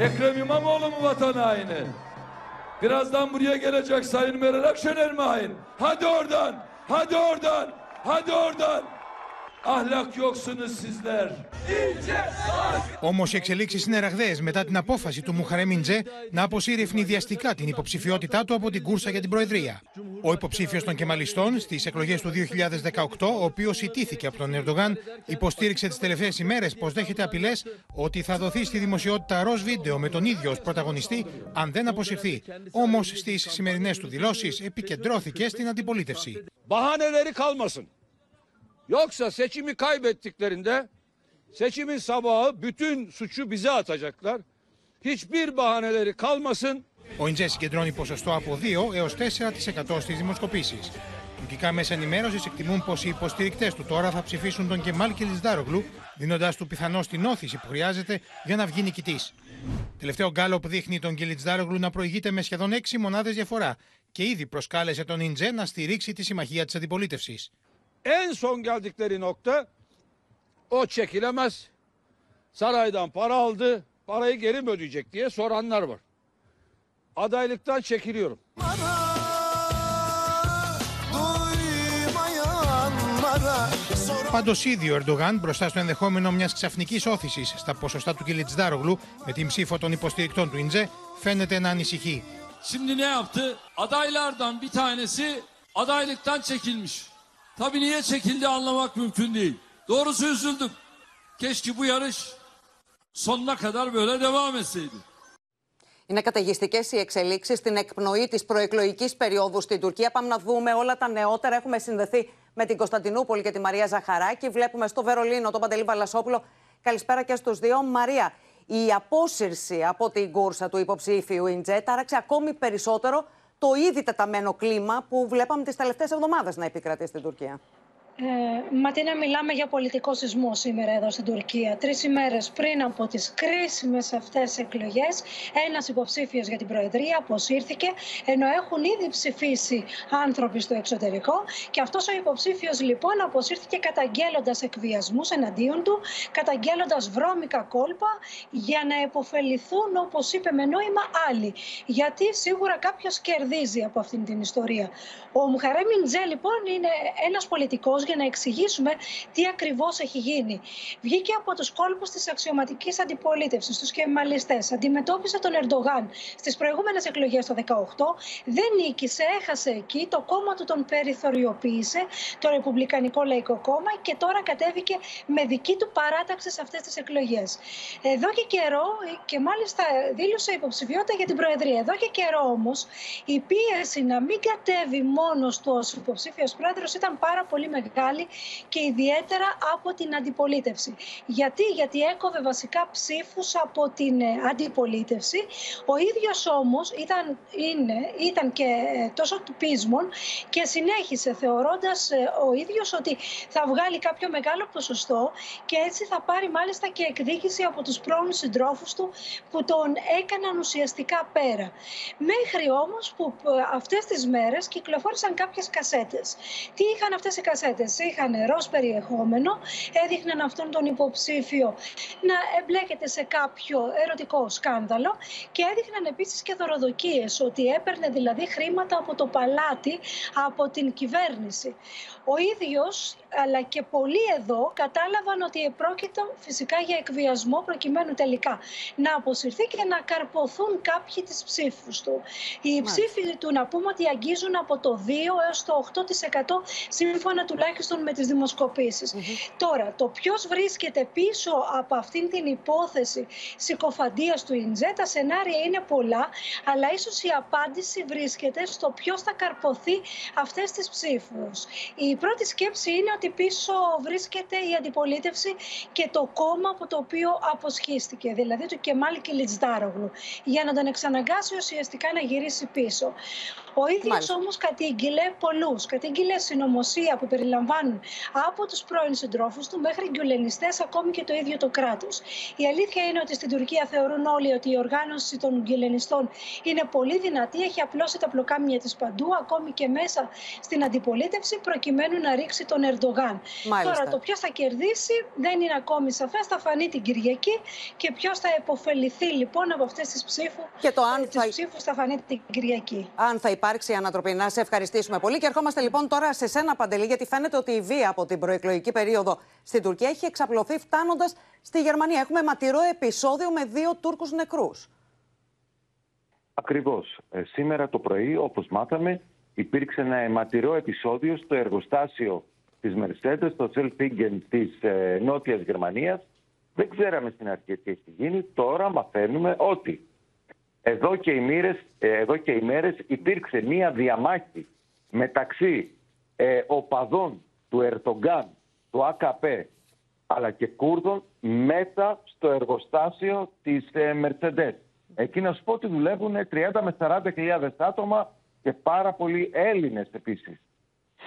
Ekrem İmamoğlu mu vatan haini? Birazdan buraya gelecek Sayın Meral Akşener mi hain? Hadi oradan, hadi oradan, hadi oradan. Ahlak yoksunuz sizler. Όμως οι εξελίξεις είναι ραγδαίες μετά την απόφαση του Μουχαρέμιντζε να αποσύρει ευνηδιαστικά την υποψηφιότητά του από την κούρσα για την Προεδρία. Ο υποψήφιος των Κεμαλιστών στις εκλογές του 2018, ο οποίος ιτήθηκε από τον Ερντογάν, υποστήριξε τις τελευταίες ημέρες πως δέχεται απειλές ότι θα δοθεί στη δημοσιότητα ροζ βίντεο με τον ίδιο ως πρωταγωνιστή αν δεν αποσυρθεί. Όμως στις σημερινές του δηλώσεις επικεντρώθηκε στην αντιπολίτευση. Yoksa seçimi kaybettiklerinde seçimin sabahı bütün suçu bize atacaklar. Hiçbir bahaneleri kalmasın. Ο Ιντζέ συγκεντρώνει ποσοστό από 2 έως 4% στις δημοσκοπήσεις. Τουρκικά μέσα ενημέρωσης εκτιμούν πως οι υποστηρικτές του τώρα θα ψηφίσουν τον Κεμάλ Κιλισδάρογλου, δίνοντα του πιθανώς την όθηση που χρειάζεται για να βγει νικητής. Τελευταίο γκάλο που δείχνει τον Κιλιτζάρογλου να προηγείται με σχεδόν 6 μονάδες διαφορά και ήδη προσκάλεσε τον Ιντζέ να στηρίξει τη συμμαχία της αντιπολίτευσης. En son geldikleri nokta o çekilemez. Saraydan para aldı, parayı geri mi ödeyecek diye soranlar var. Adaylıktan çekiliyorum. Πάντω, ήδη ο Ερντογάν μπροστά στο ενδεχόμενο μια ξαφνική όθηση στα ποσοστά του Κιλιτζδάρογλου με την ψήφο των υποστηρικτών του Ιντζέ φαίνεται να ανησυχεί. Şimdi ne yaptı? Adaylardan bir tanesi adaylıktan çekilmiş. Tabii niye çekildi anlamak mümkün değil. Doğrusu üzüldüm. Keşke bu yarış sonuna kadar böyle devam etseydi. Είναι καταιγιστικές οι εξελίξεις στην εκπνοή της προεκλογικής περίοδου στην Τουρκία. Πάμε να δούμε όλα τα νεότερα. Έχουμε συνδεθεί με την Κωνσταντινούπολη και τη Μαρία Ζαχαράκη. Βλέπουμε στο Βερολίνο τον Παντελή Βαλασόπουλο. Καλησπέρα και στους δύο. Μαρία, η απόσυρση από την κούρσα του υποψήφιου Ιντζέ τάραξε ακόμη περισσότερο το ήδη τεταμένο κλίμα που βλέπαμε τις τελευταίες εβδομάδες να επικρατεί στην Τουρκία. Ε, Ματίνα, μιλάμε για πολιτικό σεισμό σήμερα εδώ στην Τουρκία. Τρεις ημέρες πριν από τις κρίσιμες αυτές εκλογές, ένας υποψήφιος για την Προεδρία αποσύρθηκε, ενώ έχουν ήδη ψηφίσει άνθρωποι στο εξωτερικό. Και αυτός ο υποψήφιος λοιπόν αποσύρθηκε καταγγέλλοντας εκβιασμούς εναντίον του, καταγγέλλοντας βρώμικα κόλπα για να επωφεληθούν, όπως είπε με νόημα, άλλοι. Γιατί σίγουρα κάποιος κερδίζει από αυτήν την ιστορία. Ο Μουχαρέ Μιντζέ, λοιπόν, είναι ένας πολιτικός για να εξηγήσουμε τι ακριβώς έχει γίνει. Βγήκε από τους κόλπους της αξιωματικής αντιπολίτευσης, τους κεμαλιστές, αντιμετώπισε τον Ερντογάν στις προηγούμενες εκλογές το 2018, δεν νίκησε, έχασε εκεί, το κόμμα του τον περιθωριοποίησε, το Ρεπουμπλικανικό Λαϊκό Κόμμα και τώρα κατέβηκε με δική του παράταξη σε αυτές τις εκλογές. Εδώ και καιρό, και μάλιστα δήλωσε υποψηφιότητα για την Προεδρία. Εδώ και καιρό όμως η πίεση να μην κατέβει μόνος του ως υποψήφιος πρόεδρος ήταν πάρα πολύ μεγάλη και ιδιαίτερα από την αντιπολίτευση. Γιατί, Γιατί έκοβε βασικά ψήφους από την ε, αντιπολίτευση. Ο ίδιος όμως ήταν, είναι, ήταν και ε, τόσο του πείσμων και συνέχισε θεωρώντας ε, ο ίδιος ότι θα βγάλει κάποιο μεγάλο ποσοστό και έτσι θα πάρει μάλιστα και εκδίκηση από τους πρώην συντρόφους του που τον έκαναν ουσιαστικά πέρα. Μέχρι όμως που αυτές τις μέρες κυκλοφόρησαν κάποιες κασέτες. Τι είχαν αυτές οι κασέτες; Είχαν ροζ περιεχόμενο, έδειχναν αυτόν τον υποψήφιο να εμπλέκεται σε κάποιο ερωτικό σκάνδαλο και έδειχναν επίσης και δωροδοκίες, ότι έπαιρνε δηλαδή χρήματα από το παλάτι, από την κυβέρνηση. Ο ίδιος, αλλά και πολλοί εδώ, κατάλαβαν ότι επρόκειτο φυσικά για εκβιασμό προκειμένου τελικά να αποσυρθεί και να καρποθούν κάποιοι τις ψήφους του. Οι ψήφοι του να πούμε ότι αγγίζουν από το 2 έως το 8% σύμφωνα τουλάχιστον τουλάχιστον με τις δημοσκοπήσεις. Τώρα, το ποιος βρίσκεται πίσω από αυτήν την υπόθεση συκοφαντίας του Ιντζέ, τα σενάρια είναι πολλά, αλλά ίσως η απάντηση βρίσκεται στο ποιος θα καρποθεί αυτές τις ψήφους. Η πρώτη σκέψη είναι ότι πίσω βρίσκεται η αντιπολίτευση και το κόμμα από το οποίο αποσχίστηκε, δηλαδή του Κεμάλ Κιλιτζδάρογλου, για να τον εξαναγκάσει ουσιαστικά να γυρίσει πίσω. Ο ίδιος όμως κατήγγειλε πολλούς. Κατήγγειλε συνωμοσία που περιλαμβάνουν από τους πρώην συντρόφους του μέχρι γκουλενιστές, ακόμη και το ίδιο το κράτος. Η αλήθεια είναι ότι στην Τουρκία θεωρούν όλοι ότι η οργάνωση των γκουλενιστών είναι πολύ δυνατή, έχει απλώσει τα πλοκάμια της παντού, ακόμη και μέσα στην αντιπολίτευση, προκειμένου να ρίξει τον Ερντογάν. Τώρα το ποιος θα κερδίσει δεν είναι ακόμη σαφές, θα φανεί την Κυριακή και ποιος θα επωφεληθεί λοιπόν από αυτές τις ψήφου. Και το αν θα... ψήφους θα φανεί την Κυριακή. Αν θα υπάρξει ανατροπή. Να σε ευχαριστήσουμε πολύ. Και ερχόμαστε λοιπόν τώρα σε σένα, Παντελή, γιατί φαίνεται ότι η βία από την προεκλογική περίοδο στην Τουρκία έχει εξαπλωθεί φτάνοντας στη Γερμανία. Έχουμε ματηρό επεισόδιο με δύο Τούρκους νεκρούς. Ακριβώς. Ε, σήμερα το πρωί, όπως μάθαμε, υπήρξε ένα αιματηρό επεισόδιο στο εργοστάσιο της Mercedes, στο Σελφίγγεν της ε, Νότιας Γερμανίας. Δεν ξέραμε στην αρχή τι έχει γίνει. Τώρα μαθαίνουμε ότι εδώ και, ημέρες, ε, εδώ και ημέρες υπήρξε μία διαμάχη μεταξύ ε, οπαδών του Ερτογκάν, του ΑΚΠ, αλλά και Κούρδων μέσα στο εργοστάσιο της ε, Mercedes. Εκεί να σου πω ότι δουλεύουν 30 με 40 χιλιάδες άτομα και πάρα πολλοί Έλληνες επίσης.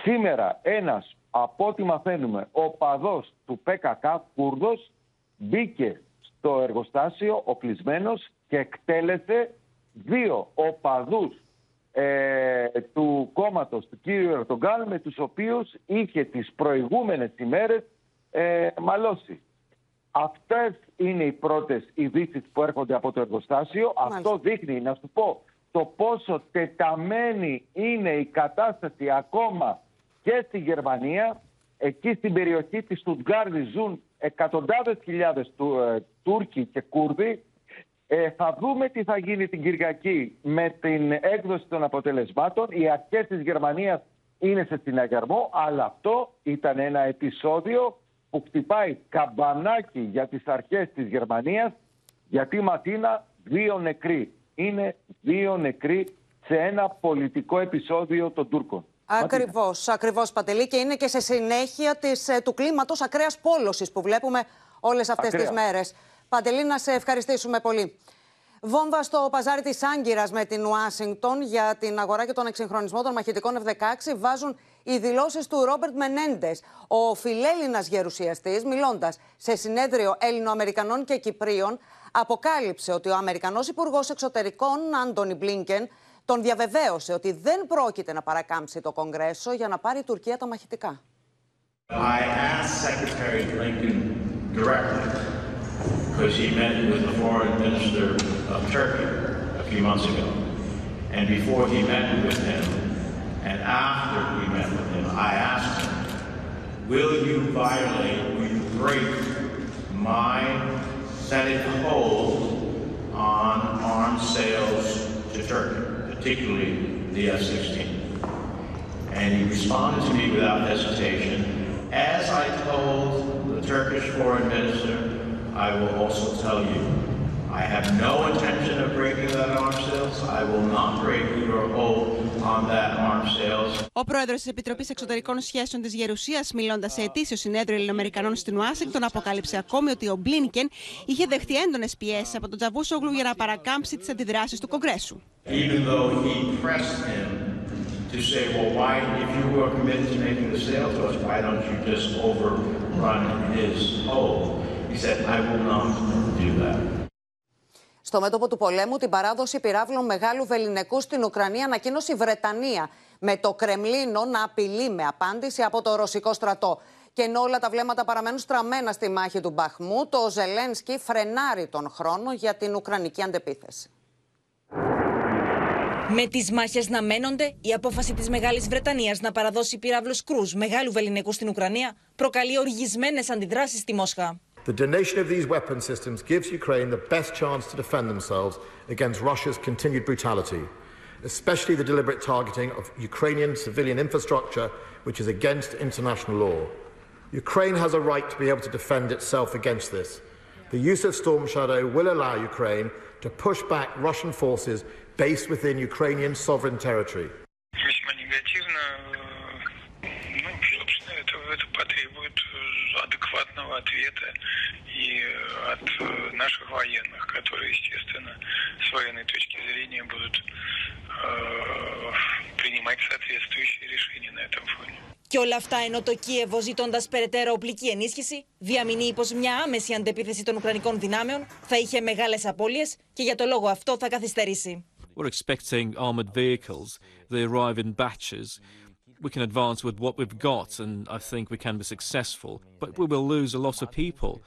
Σήμερα ένας, από ό,τι μαθαίνουμε, οπαδός του ΠΚΚ, Κούρδος, μπήκε στο εργοστάσιο οπλισμένος και εκτέλεσε δύο οπαδούς ε, του κόμματος του κύριου Ερτογκάν με τους οποίους είχε τις προηγούμενες ημέρες ε, μαλώσει. Αυτές είναι οι πρώτες ειδήσεις που έρχονται από το εργοστάσιο. Αυτό δείχνει, να σου πω, το πόσο τεταμένη είναι η κατάσταση ακόμα και στη Γερμανία. Εκεί στην περιοχή της Στουτγκάρδη ζουν εκατοντάδες χιλιάδες του, ε, Τούρκοι και Κούρδοι ε, θα δούμε τι θα γίνει την Κυριακή με την έκδοση των αποτελεσμάτων. Οι αρχές της Γερμανίας είναι σε συναγερμό, αλλά αυτό ήταν ένα επεισόδιο που χτυπάει καμπανάκι για τις αρχές της Γερμανίας, γιατί Ματίνα δύο νεκροί. Είναι δύο νεκροί σε ένα πολιτικό επεισόδιο των Τούρκων. Ακριβώς, ακριβώς Πατελή και είναι και σε συνέχεια της, ε, του κλίματος ακραίας πόλωσης που βλέπουμε όλες αυτές τις μέρες. Παντελή, να σε ευχαριστήσουμε πολύ. Βόμβα στο παζάρι της Άγκυρας με την Ουάσιγκτον για την αγορά και τον εξυγχρονισμό των μαχητικών F-16 βάζουν οι δηλώσεις του Ρόμπερτ Μενέντες, ο φιλέλληνας γερουσιαστής, μιλώντας σε συνέδριο Έλληνο-Αμερικανών και Κυπρίων, αποκάλυψε ότι ο Αμερικανός Υπουργός Εξωτερικών, Άντωνι Μπλίνκεν, τον διαβεβαίωσε ότι δεν πρόκειται να παρακάμψει το Κογκρέσο για να πάρει η Τουρκία τα μαχητικά. I asked Secretary Blinken directly, because he met with the foreign minister of Turkey a few months ago. And before he met with him, and after we met with him, I asked him, will you violate, will you break my Senate hold on arms sales to Turkey, particularly the F-16? And he responded to me without hesitation, as I told the Turkish foreign minister, I will also tell you, I have no intention of breaking that arms sales. I will not break your hold on that arms sales. Ο πρόεδρος της Επιτροπής Εξωτερικών Σχέσεων της Γερουσίας, μιλώντας σε ετήσιο συνέδριο Ελληνοαμερικανών στην Ουάσιγκτον, αποκάλυψε ακόμη ότι ο Μπλίνκεν είχε δεχτεί έντονες πιέσεις από τον Τζαβούσογλου για να παρακάμψει τις αντιδράσεις του Κογκρέσου. Even though he pressed him to say, well, why, if you were committed to making the sale to us, why don't you just overrun his hold? He said, I will not do that. Στο μέτωπο του πολέμου, την παράδοση πυράβλων μεγάλου βεληνικού στην Ουκρανία ανακοίνωσε η Βρετανία, με το Κρεμλίνο να απειλεί με απάντηση από το ρωσικό στρατό. Και ενώ όλα τα βλέμματα παραμένουν στραμμένα στη μάχη του Μπαχμού, το Ζελένσκι φρενάρει τον χρόνο για την Ουκρανική αντεπίθεση. Με τις μάχες να μένονται, η απόφαση της Μεγάλης Βρετανίας να παραδώσει πυράβλους κρούς μεγάλου βεληνικού στην Ουκρανία προκαλεί οργισμένες αντιδράσεις στη Μόσχα. The donation of these weapon systems gives Ukraine the best chance to defend themselves against Russia's continued brutality, especially the deliberate targeting of Ukrainian civilian infrastructure, which is against international law. Ukraine has a right to be able to defend itself against this. The use of Storm Shadow will allow Ukraine to push back Russian forces based within Ukrainian sovereign territory. адекватного ответа и от наших военных, которые, естественно, с военной точки зрения будут э, принимать соответствующие решения на этом фоне. Και όλα αυτά ενώ το Κίεβο, ζητώντα περαιτέρω οπλική ενίσχυση, διαμηνύει πω μια άμεση αντεπίθεση των Ουκρανικών δυνάμεων θα είχε μεγάλε απώλειε και για το λόγο αυτό θα καθυστερήσει. We're expecting armoured vehicles. They arrive in batches. We can advance with what we've got, and I think we can be successful. But we will lose a lot of people.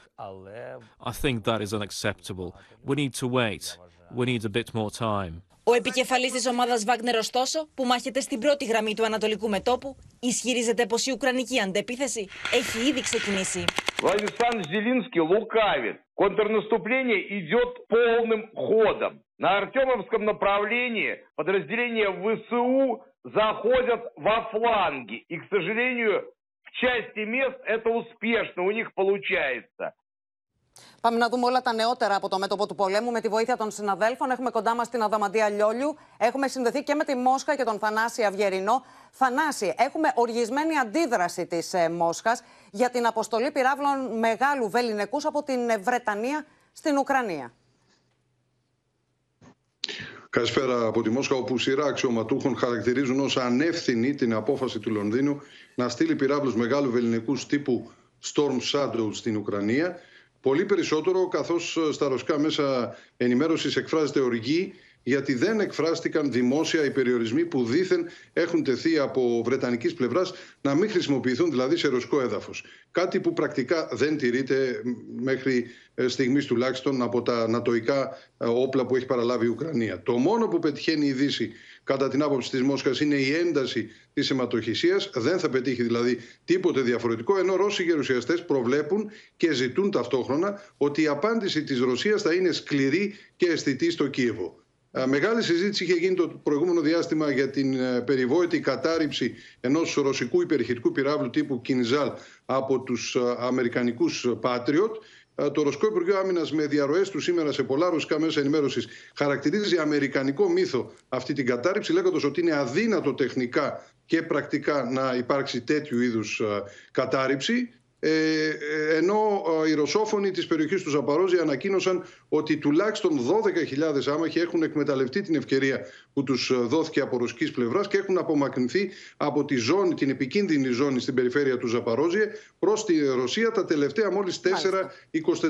I think that is unacceptable. We need to wait. We need a bit more time. Ο επικεφαλής της ομάδας Βάγνερ, ωστόσο, που μάχεται στην πρώτη γραμμή του Ανατολικού μετόπου, ισχυρίζεται πως η Ουκρανική αντεπίθεση έχει ήδη ξεκινήσει. Владислав Зеленский лукавит. Контрнаступление идет полным ходом. На Артемовском направлении подразделения ВСУ заходят во фланги. И, к сожалению, в части мест это успешно у них получается. Πάμε να δούμε όλα τα νεότερα από το μέτωπο του πολέμου με τη βοήθεια των συναδέλφων. Έχουμε κοντά μα την Αδαμαντία Λιόλιου. Έχουμε συνδεθεί και με τη Μόσχα και τον Θανάση Αυγερινό. Θανάση, έχουμε οργισμένη αντίδραση τη ε, Μόσχα για την αποστολή πυράβλων μεγάλου βεληνικού από την ε, Βρετανία στην Ουκρανία. Καλησπέρα από τη Μόσχα, όπου σειρά αξιωματούχων χαρακτηρίζουν ως ανεύθυνη την απόφαση του Λονδίνου να στείλει πυράβλους μεγάλου βεληνικούς τύπου Storm Shadow στην Ουκρανία. Πολύ περισσότερο, καθώς στα ρωσικά μέσα ενημέρωσης εκφράζεται οργή, γιατί δεν εκφράστηκαν δημόσια οι περιορισμοί που δήθεν έχουν τεθεί από βρετανικής πλευράς να μην χρησιμοποιηθούν δηλαδή σε ρωσικό έδαφος. Κάτι που πρακτικά δεν τηρείται μέχρι στιγμής τουλάχιστον από τα νατοϊκά όπλα που έχει παραλάβει η Ουκρανία. Το μόνο που πετυχαίνει η Δύση κατά την άποψη της Μόσχας είναι η ένταση της αιματοχυσίας. Δεν θα πετύχει δηλαδή τίποτε διαφορετικό, ενώ Ρώσοι γερουσιαστές προβλέπουν και ζητούν ταυτόχρονα ότι η απάντηση της Ρωσίας θα είναι σκληρή και αισθητή στο Κίεβο. Μεγάλη συζήτηση είχε γίνει το προηγούμενο διάστημα για την περιβόητη κατάρριψη ενός ρωσικού υπερηχητικού πυράβλου τύπου Κινζάλ από τους αμερικανικούς Patriot. Το Ρωσικό Υπουργείο Άμυνας, με διαρροές του σήμερα σε πολλά ρωσικά μέσα ενημέρωσης, χαρακτηρίζει αμερικανικό μύθο αυτή την κατάρριψη, λέγοντας ότι είναι αδύνατο τεχνικά και πρακτικά να υπάρξει τέτοιου είδους κατάρριψη. Ε, ε, ενώ οι ρωσόφωνοι της περιοχής του Ζαπαρόζη ανακοίνωσαν ότι τουλάχιστον 12.000 άμαχοι έχουν εκμεταλλευτεί την ευκαιρία που τους δόθηκε από ρωσικής πλευράς και έχουν απομακρυνθεί από τη ζώνη, την επικίνδυνη ζώνη στην περιφέρεια του Ζαπαρόζιε προς τη Ρωσία τα τελευταία μόλις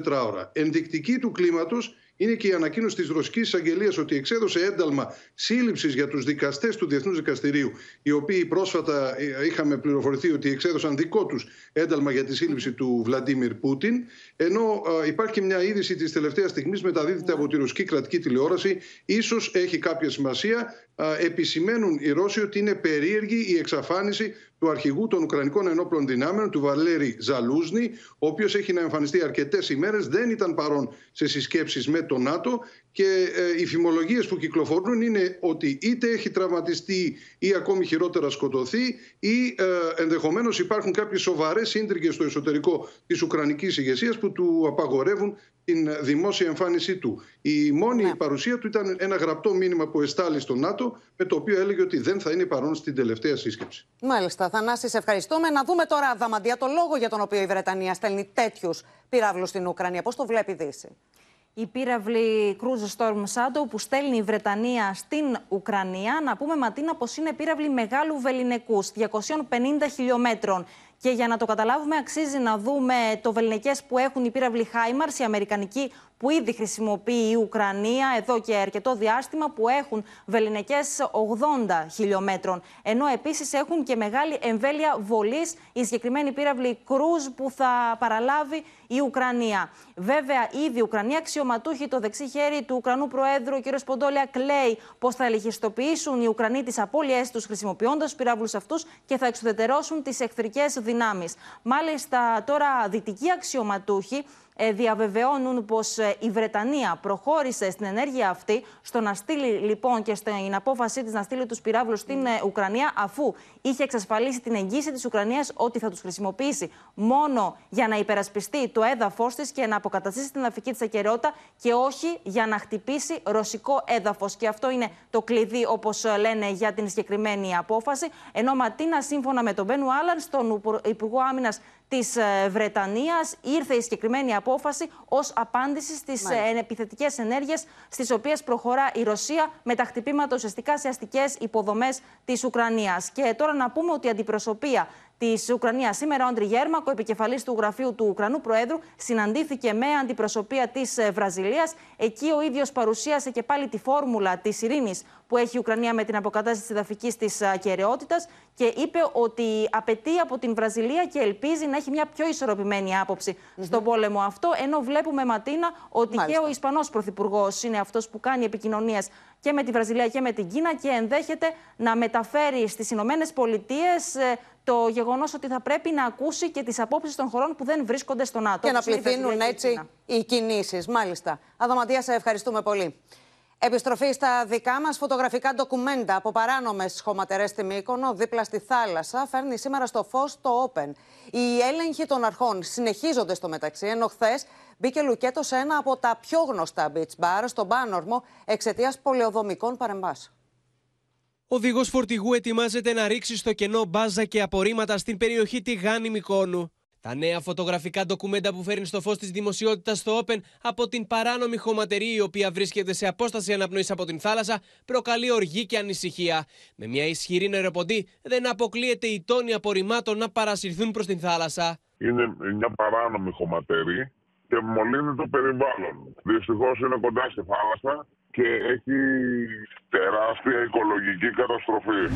4-24 ώρα. Ενδεικτική του κλίματος είναι και η ανακοίνωση της Ρωσικής Εισαγγελίας ότι εξέδωσε ένταλμα σύλληψης για τους δικαστές του Διεθνούς Δικαστηρίου, οι οποίοι πρόσφατα ε, είχαμε πληροφορηθεί ότι εξέδωσαν δικό τους ένταλμα για τη σύλληψη του Βλαντίμιρ Πούτιν. Ενώ υπάρχει και μια είδηση της τελευταίας στιγμής, μεταδίδεται από τη ρωσική κρατική τηλεόραση. σω έχει κάποια σημασία. Επισημαίνουν οι Ρώσοι ότι είναι περίεργη η εξαφάνιση του αρχηγού των Ουκρανικών Ενόπλων Δυνάμεων, του Βαλέρη Ζαλούζνη, ο οποίος έχει να εμφανιστεί αρκετές ημέρες, δεν ήταν παρόν σε συσκέψεις με το ΝΑΤΟ και ε, οι φημολογίες που κυκλοφορούν είναι ότι είτε έχει τραυματιστεί ή ακόμη χειρότερα σκοτωθεί ή ε, ενδεχομένως υπάρχουν κάποιες σοβαρές σύντριγε στο εσωτερικό της Ουκρανικής ηγεσίας που του απαγορεύουν την δημόσια εμφάνισή του. Η μόνη ναι. παρουσία του ήταν ένα γραπτό μήνυμα που εστάλει στο ΝΑΤΟ, με το οποίο έλεγε ότι δεν θα είναι παρόν στην τελευταία σύσκεψη. Μάλιστα. Θανάση, σε ευχαριστούμε. Να δούμε τώρα, Αδαμαντία, το λόγο για τον οποίο η Βρετανία στέλνει τέτοιους πυράβλους στην Ουκρανία. Πώς το βλέπει η Δύση; Η πύραυλη Cruise Storm Shadow που στέλνει η Βρετανία στην Ουκρανία, να πούμε Ματίνα πως είναι πύραυλη μεγάλου βεληνικούς, 250 χιλιόμετρων. Και για να το καταλάβουμε, αξίζει να δούμε το βεληνικές που έχουν οι πύραυλοι Χάιμαρς, η αμερικανική που ήδη χρησιμοποιεί η Ουκρανία εδώ και αρκετό διάστημα, που έχουν βεληνικές 80 χιλιόμετρων. Ενώ επίσης έχουν και μεγάλη εμβέλεια βολής η συγκεκριμένη πύραυλη Κρούζ που θα παραλάβει η Ουκρανία. Βέβαια, ήδη η Ουκρανία αξιωματούχοι το δεξί χέρι του Ουκρανού Προέδρου, ο κ. Ποντόλια, κλαίει πως θα ελεγχιστοποιήσουν οι Ουκρανοί τις απώλειές τους χρησιμοποιώντας του πυράβλους αυτούς και θα εξουδετερώσουν τις εχθρικές δυνάμεις. Μάλιστα, τώρα δυτικοί αξιωματούχοι ε, διαβεβαιώνουν πως ε, η Βρετανία προχώρησε στην ενέργεια αυτή, στο να στείλει λοιπόν και στην απόφασή της να στείλει τους πυράβλους στην ε, Ουκρανία, αφού είχε εξασφαλίσει την εγγύηση της Ουκρανίας ότι θα τους χρησιμοποιήσει μόνο για να υπερασπιστεί το έδαφος της και να αποκαταστήσει την αφική της ακαιρεότητα και όχι για να χτυπήσει ρωσικό έδαφος. Και αυτό είναι το κλειδί, όπως λένε, για την συγκεκριμένη απόφαση. Ενώ Ματίνα, σύμφωνα με τον Μπένου Άλαν, στον Υπουργό Άμυνας της Βρετανίας, ήρθε η συγκεκριμένη απόφαση ως απάντηση στις ε, επιθετικέ ενέργειες στις οποίες προχωρά η Ρωσία με τα χτυπήματα ουσιαστικά σε αστικές υποδομές της Ουκρανίας. Και τώρα να πούμε ότι η αντιπροσωπεία της Ουκρανίας. Σήμερα, ο Άντρι Γέρμακο, επικεφαλής του γραφείου του Ουκρανού Προέδρου, συναντήθηκε με αντιπροσωπεία της ε, Βραζιλίας. Εκεί ο ίδιος παρουσίασε και πάλι τη φόρμουλα της ειρήνης που έχει η Ουκρανία με την αποκατάσταση της εδαφικής της ακαιρεότητας και είπε ότι απαιτεί από την Βραζιλία και ελπίζει να έχει μια πιο ισορροπημένη άποψη στον πόλεμο αυτό. Ενώ βλέπουμε, Ματίνα, ότι και ο Ισπανός Πρωθυπουργός είναι αυτός που κάνει επικοινωνίες και με τη Βραζιλία και με την Κίνα και ενδέχεται να μεταφέρει στις Ηνωμένες Πολιτείες ε, το γεγονός ότι θα πρέπει να ακούσει και τις απόψεις των χωρών που δεν βρίσκονται στο ΝΑΤΟ. Και να πληθύνουν έτσι οι κινήσεις. Μάλιστα. Αδαματία, σε ευχαριστούμε πολύ. Επιστροφή στα δικά μας φωτογραφικά ντοκουμέντα από παράνομες χωματερές στη Μύκονο, δίπλα στη θάλασσα, φέρνει σήμερα στο φως το Open. Οι έλεγχοι των αρχών συνεχίζονται στο μεταξύ, ενώ χθες μπήκε λουκέτος σε ένα από τα πιο γνωστά beach bar στον Πάνορμο εξαιτίας πολεοδομικών παρεμβάσεων. Ο οδηγός φορτηγού ετοιμάζεται να ρίξει στο κενό μπάζα και απορρίμματα στην περιοχή Τιγάνη Μικόνου. Τα νέα φωτογραφικά ντοκουμέντα που φέρνει στο φως της δημοσιότητας στο Open από την παράνομη χωματερή η οποία βρίσκεται σε απόσταση αναπνοής από την θάλασσα προκαλεί οργή και ανησυχία. Με μια ισχυρή νεροποντή δεν αποκλείεται οι τόνοι απορριμμάτων να παρασυρθούν προς την θάλασσα. Είναι μια παράνομη χωματερή και μολύνει το περιβάλλον. Δυστυχώς είναι κοντά στη θάλασσα και έχει τεράστια οικολογική καταστροφή.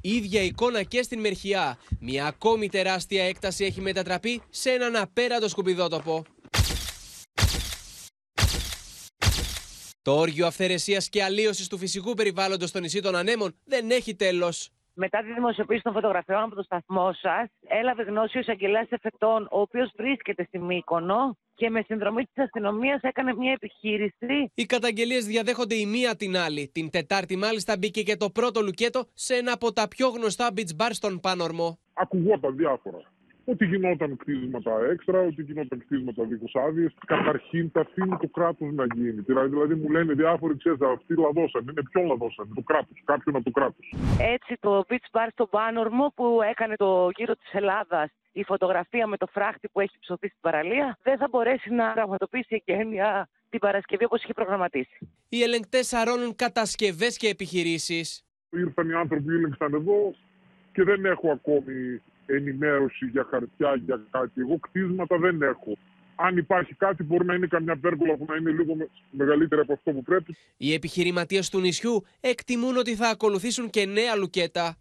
Ίδια εικόνα και στην Μερχιά. Μια ακόμη τεράστια έκταση έχει μετατραπεί σε έναν απέραντο σκουπιδότοπο. Το όργιο αυθαιρεσίας και αλλίωσης του φυσικού περιβάλλοντος στο νησί των Ανέμων δεν έχει τέλος. Μετά τη δημοσιοποίηση των φωτογραφιών από το σταθμό σας, έλαβε γνώση ο εισαγγελέας εφετών, ο οποίος βρίσκεται στη Μύκονο και με συνδρομή της αστυνομίας έκανε μια επιχείρηση. Οι καταγγελίες διαδέχονται η μία την άλλη. Την Τετάρτη, μάλιστα, μπήκε και το πρώτο λουκέτο σε ένα από τα πιο γνωστά beach bar στον Πάνορμο. Ακουγόταν διάφορα. Ότι γινόταν κτίσματα έξτρα, ότι γινόταν κτίσματα δίχως άδειες. Καταρχήν τα αφήνει το κράτος να γίνει. Δηλαδή μου λένε διάφοροι, ξέρετε, αυτοί λαδώσαν. Είναι ποιον λαδώσαν, το κράτος, κάποιον από το κράτος. Έτσι το beach bar στο Πάνορμο που έκανε το γύρο της Ελλάδας η φωτογραφία με το φράχτη που έχει ψωθεί στην παραλία δεν θα μπορέσει να πραγματοποιήσει εκγένεια την Παρασκευή όπως είχε προγραμματίσει. Οι ελεγκτές αρώνουν κατασκευές και επιχειρήσεις. Ήρθαν οι άνθρωποι που ήλεγξαν εδώ και δεν έχω ακόμη ενημέρωση για χαρτιά, για κάτι. Εγώ κτίσματα δεν έχω. Αν υπάρχει κάτι, μπορεί να είναι καμιά πέρκολα που να είναι λίγο μεγαλύτερη από αυτό που πρέπει. Οι επιχειρηματίες του νησιού εκτιμούν ότι θα ακολουθήσουν και νέα λουκέτα.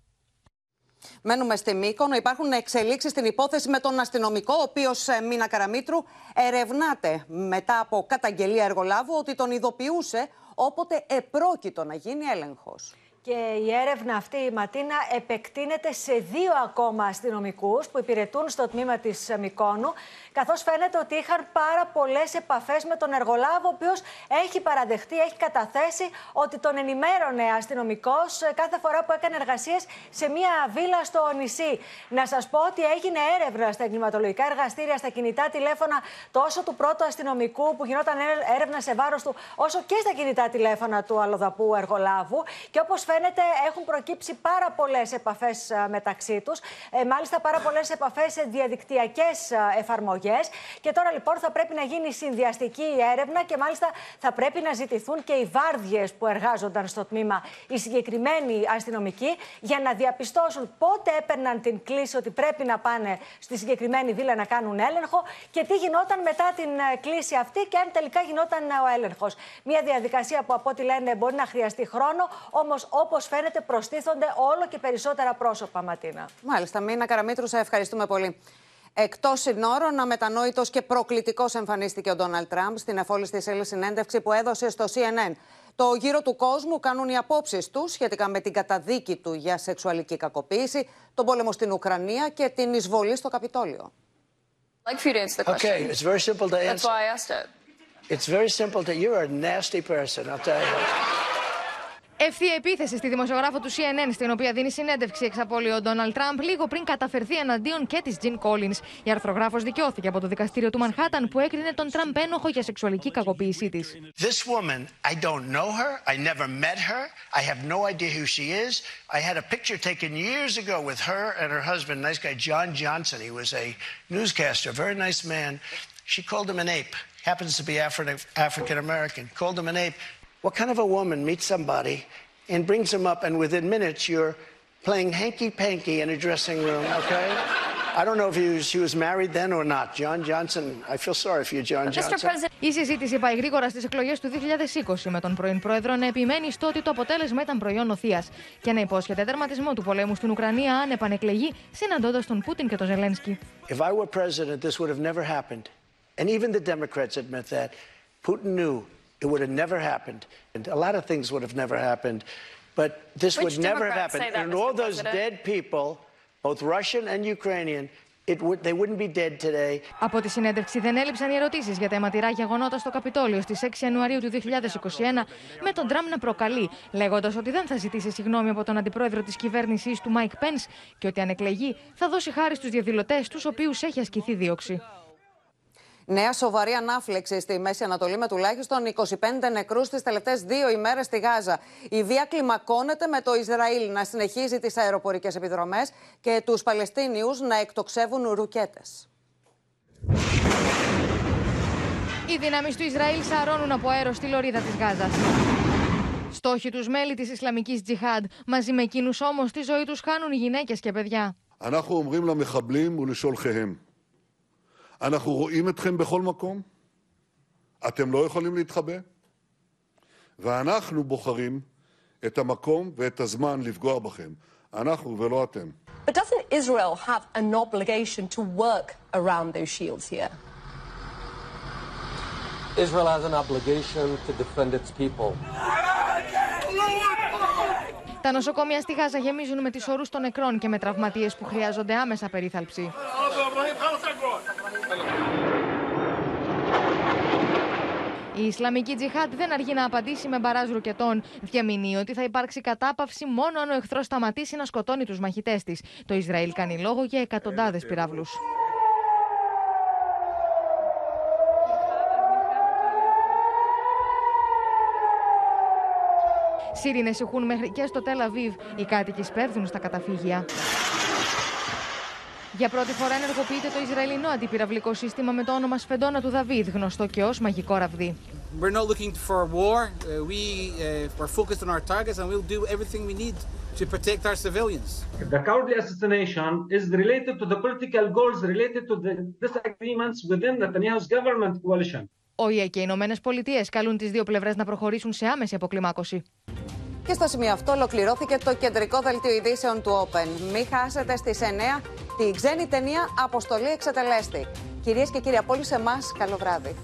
Μένουμε στη Μύκονο. Υπάρχουν εξελίξεις στην υπόθεση με τον αστυνομικό, ο οποίος ε, Μίνα Καραμίτρου ερευνάται μετά από καταγγελία εργολάβου ότι τον ειδοποιούσε όποτε επρόκειτο να γίνει έλεγχος. Και η έρευνα αυτή, η Ματίνα, επεκτείνεται σε δύο ακόμα αστυνομικούς που υπηρετούν στο τμήμα της Μικόνου. Καθώς φαίνεται ότι είχαν πάρα πολλές επαφές με τον εργολάβο, ο οποίος έχει παραδεχτεί, έχει καταθέσει ότι τον ενημέρωνε αστυνομικός κάθε φορά που έκανε εργασίες σε μία βίλα στο νησί. Να σας πω ότι έγινε έρευνα στα εγκληματολογικά εργαστήρια, στα κινητά τηλέφωνα τόσο του πρώτου αστυνομικού που γινόταν έρευνα σε βάρος του, όσο και στα κινητά τηλέφωνα του αλλοδαπού εργολάβου. Και όπως φαίνεται έχουν προκύψει πάρα πολλές επαφές μεταξύ τους. Ε, μάλιστα, πάρα πολλές επαφές σε διαδικτυακές εφαρμογές. Και τώρα λοιπόν θα πρέπει να γίνει συνδυαστική έρευνα και μάλιστα θα πρέπει να ζητηθούν και οι βάρδιες που εργάζονταν στο τμήμα οι συγκεκριμένοι αστυνομικοί για να διαπιστώσουν πότε έπαιρναν την κλίση ότι πρέπει να πάνε στη συγκεκριμένη βίλα να κάνουν έλεγχο και τι γινόταν μετά την ε, κλίση αυτή και αν τελικά γινόταν ο έλεγχος. Μια διαδικασία που από ό,τι λένε μπορεί να χρειαστεί χρόνο, όμως όπως φαίνεται προστίθονται όλο και περισσότερα πρόσωπα, Ματίνα. Μάλιστα, Μίνα Καραμίτρου, σε ευχαριστούμε πολύ. Εκτός συνόρων, αμετανόητος και προκλητικός εμφανίστηκε ο Ντόναλτ Τραμπ στην εφόλη τη συνέντευξη που έδωσε στο CNN. Το γύρο του κόσμου κάνουν οι απόψεις τους σχετικά με την καταδίκη του για σεξουαλική κακοποίηση, τον πόλεμο στην Ουκρανία και την εισβολή στο Καπιτόλιο. like for you to answer the question. Okay, it's very simple to answer. That's why I asked it. It's very simple to. You're a nasty person, I'll tell you. Ευθεία επίθεση στη δημοσιογράφο του CNN, στην οποία δίνει συνέντευξη εξ απόλυου ο Ντόναλτ Τραμπ, λίγο πριν καταφερθεί εναντίον και της Τζιν Κόλλιν. Η αρθρογράφος δικαιώθηκε από το δικαστήριο του Μανχάταν που έκρινε τον Τραμπ ένοχο για σεξουαλική κακοποίησή της. This woman, I don't know her, I never met her, I have no idea who she is. I had a picture taken years ago with her and her husband, nice guy John Johnson. He was a newscaster, very nice man. She called him an ape. Happens to be Afri African American. Called him an ape. What kind of a woman meets somebody and brings them up, and within minutes you're playing hanky panky in a dressing room, okay? I don't know if he was, he was married then or not. John Johnson, I feel sorry for you, John Johnson. Η συζήτηση πάει γρήγορα στι εκλογέ του 2020, με τον πρώην πρόεδρο να επιμένει στο ότι το αποτέλεσμα ήταν προϊόν οθεία και να υπόσχεται τερματισμό του πολέμου στην Ουκρανία αν επανεκλεγεί, συναντώντα τον Πούτιν και τον Ζελένσκι. If I were president, this would have never happened. And even the Democrats admit that. Putin knew it would have never happened. And a lot of things would have never happened. But this Which would never have Democrats happened. say that, and Mr. all those President? dead people, both Russian and Ukrainian, it would, they wouldn't be dead today. Από τη συνέντευξη δεν έλειψαν οι ερωτήσεις για τα αιματηρά γεγονότα στο Καπιτόλιο στις 6 Ιανουαρίου του 2021, με τον Τραμπ να προκαλεί, λέγοντας ότι δεν θα ζητήσει συγγνώμη από τον αντιπρόεδρο της κυβέρνησής του, Μάικ Πεν, και ότι αν εκλεγεί θα δώσει χάρη στους διαδηλωτές, τους οποίους έχει ασκηθεί δίωξη. Νέα σοβαρή ανάφλεξη στη Μέση Ανατολή με τουλάχιστον 25 νεκρούς τις τελευταίες δύο ημέρες στη Γάζα. Η βία κλιμακώνεται με το Ισραήλ να συνεχίζει τις αεροπορικές επιδρομές και τους Παλαιστίνιους να εκτοξεύουν ρουκέτες. Οι δυνάμει του Ισραήλ σαρώνουν από αέρο στη λωρίδα της Γάζας. Στόχοι τους μέλη της Ισλαμικής Τζιχάντ, μαζί με εκείνους όμως τη ζωή τους χάνουν γυναίκες και παιδιά. אנחנו אומרים למחבלים ולשולחיהם, אנחנו רואים אתכם בכל מקום, אתם לא יכולים להתחבא, ואנחנו בוחרים את המקום ואת הזמן לפגוע בכם, אנחנו ולא אתם. But doesn't Israel have an obligation to work around those shields here? Israel has an obligation to defend its people. Τα νοσοκομεία στη Γάζα γεμίζουν με τις ορούς των νεκρών και με τραυματίες που χρειάζονται άμεσα περίθαλψη. Η Ισλαμική Τζιχάτ δεν αργεί να απαντήσει με μπαράζ ρουκετών. Διαμηνύει ότι θα υπάρξει κατάπαυση μόνο αν ο εχθρός σταματήσει να σκοτώνει τους μαχητές της. Το Ισραήλ κάνει λόγο για εκατοντάδες πυράβλους. Σύρινες ηχούν μέχρι και στο Τελαβίβ. Οι κάτοικοι σπέβδουν στα καταφύγια. Για πρώτη φορά ενεργοποιείται το Ισραηλινό αντιπυραυλικό σύστημα με το όνομα Σφεντόνα του Δαβίδ, γνωστό και ως μαγικό ραβδί. We're not looking for war. Uh, we uh, are focused on our targets and we'll do everything we need to protect our civilians. The cowardly assassination is related to the political goals related to the disagreements within Netanyahu's government coalition. Ο ΙΕ και οι Ηνωμένε Πολιτείε καλούν τι δύο πλευρέ να προχωρήσουν σε άμεση αποκλιμάκωση. Και στο σημείο αυτό ολοκληρώθηκε το κεντρικό δελτίο ειδήσεων του Open. Μην χάσετε στις 9 την ξένη ταινία Αποστολή Εξετελέστη. Κυρίες και κύριοι, από όλους εμάς, καλό βράδυ.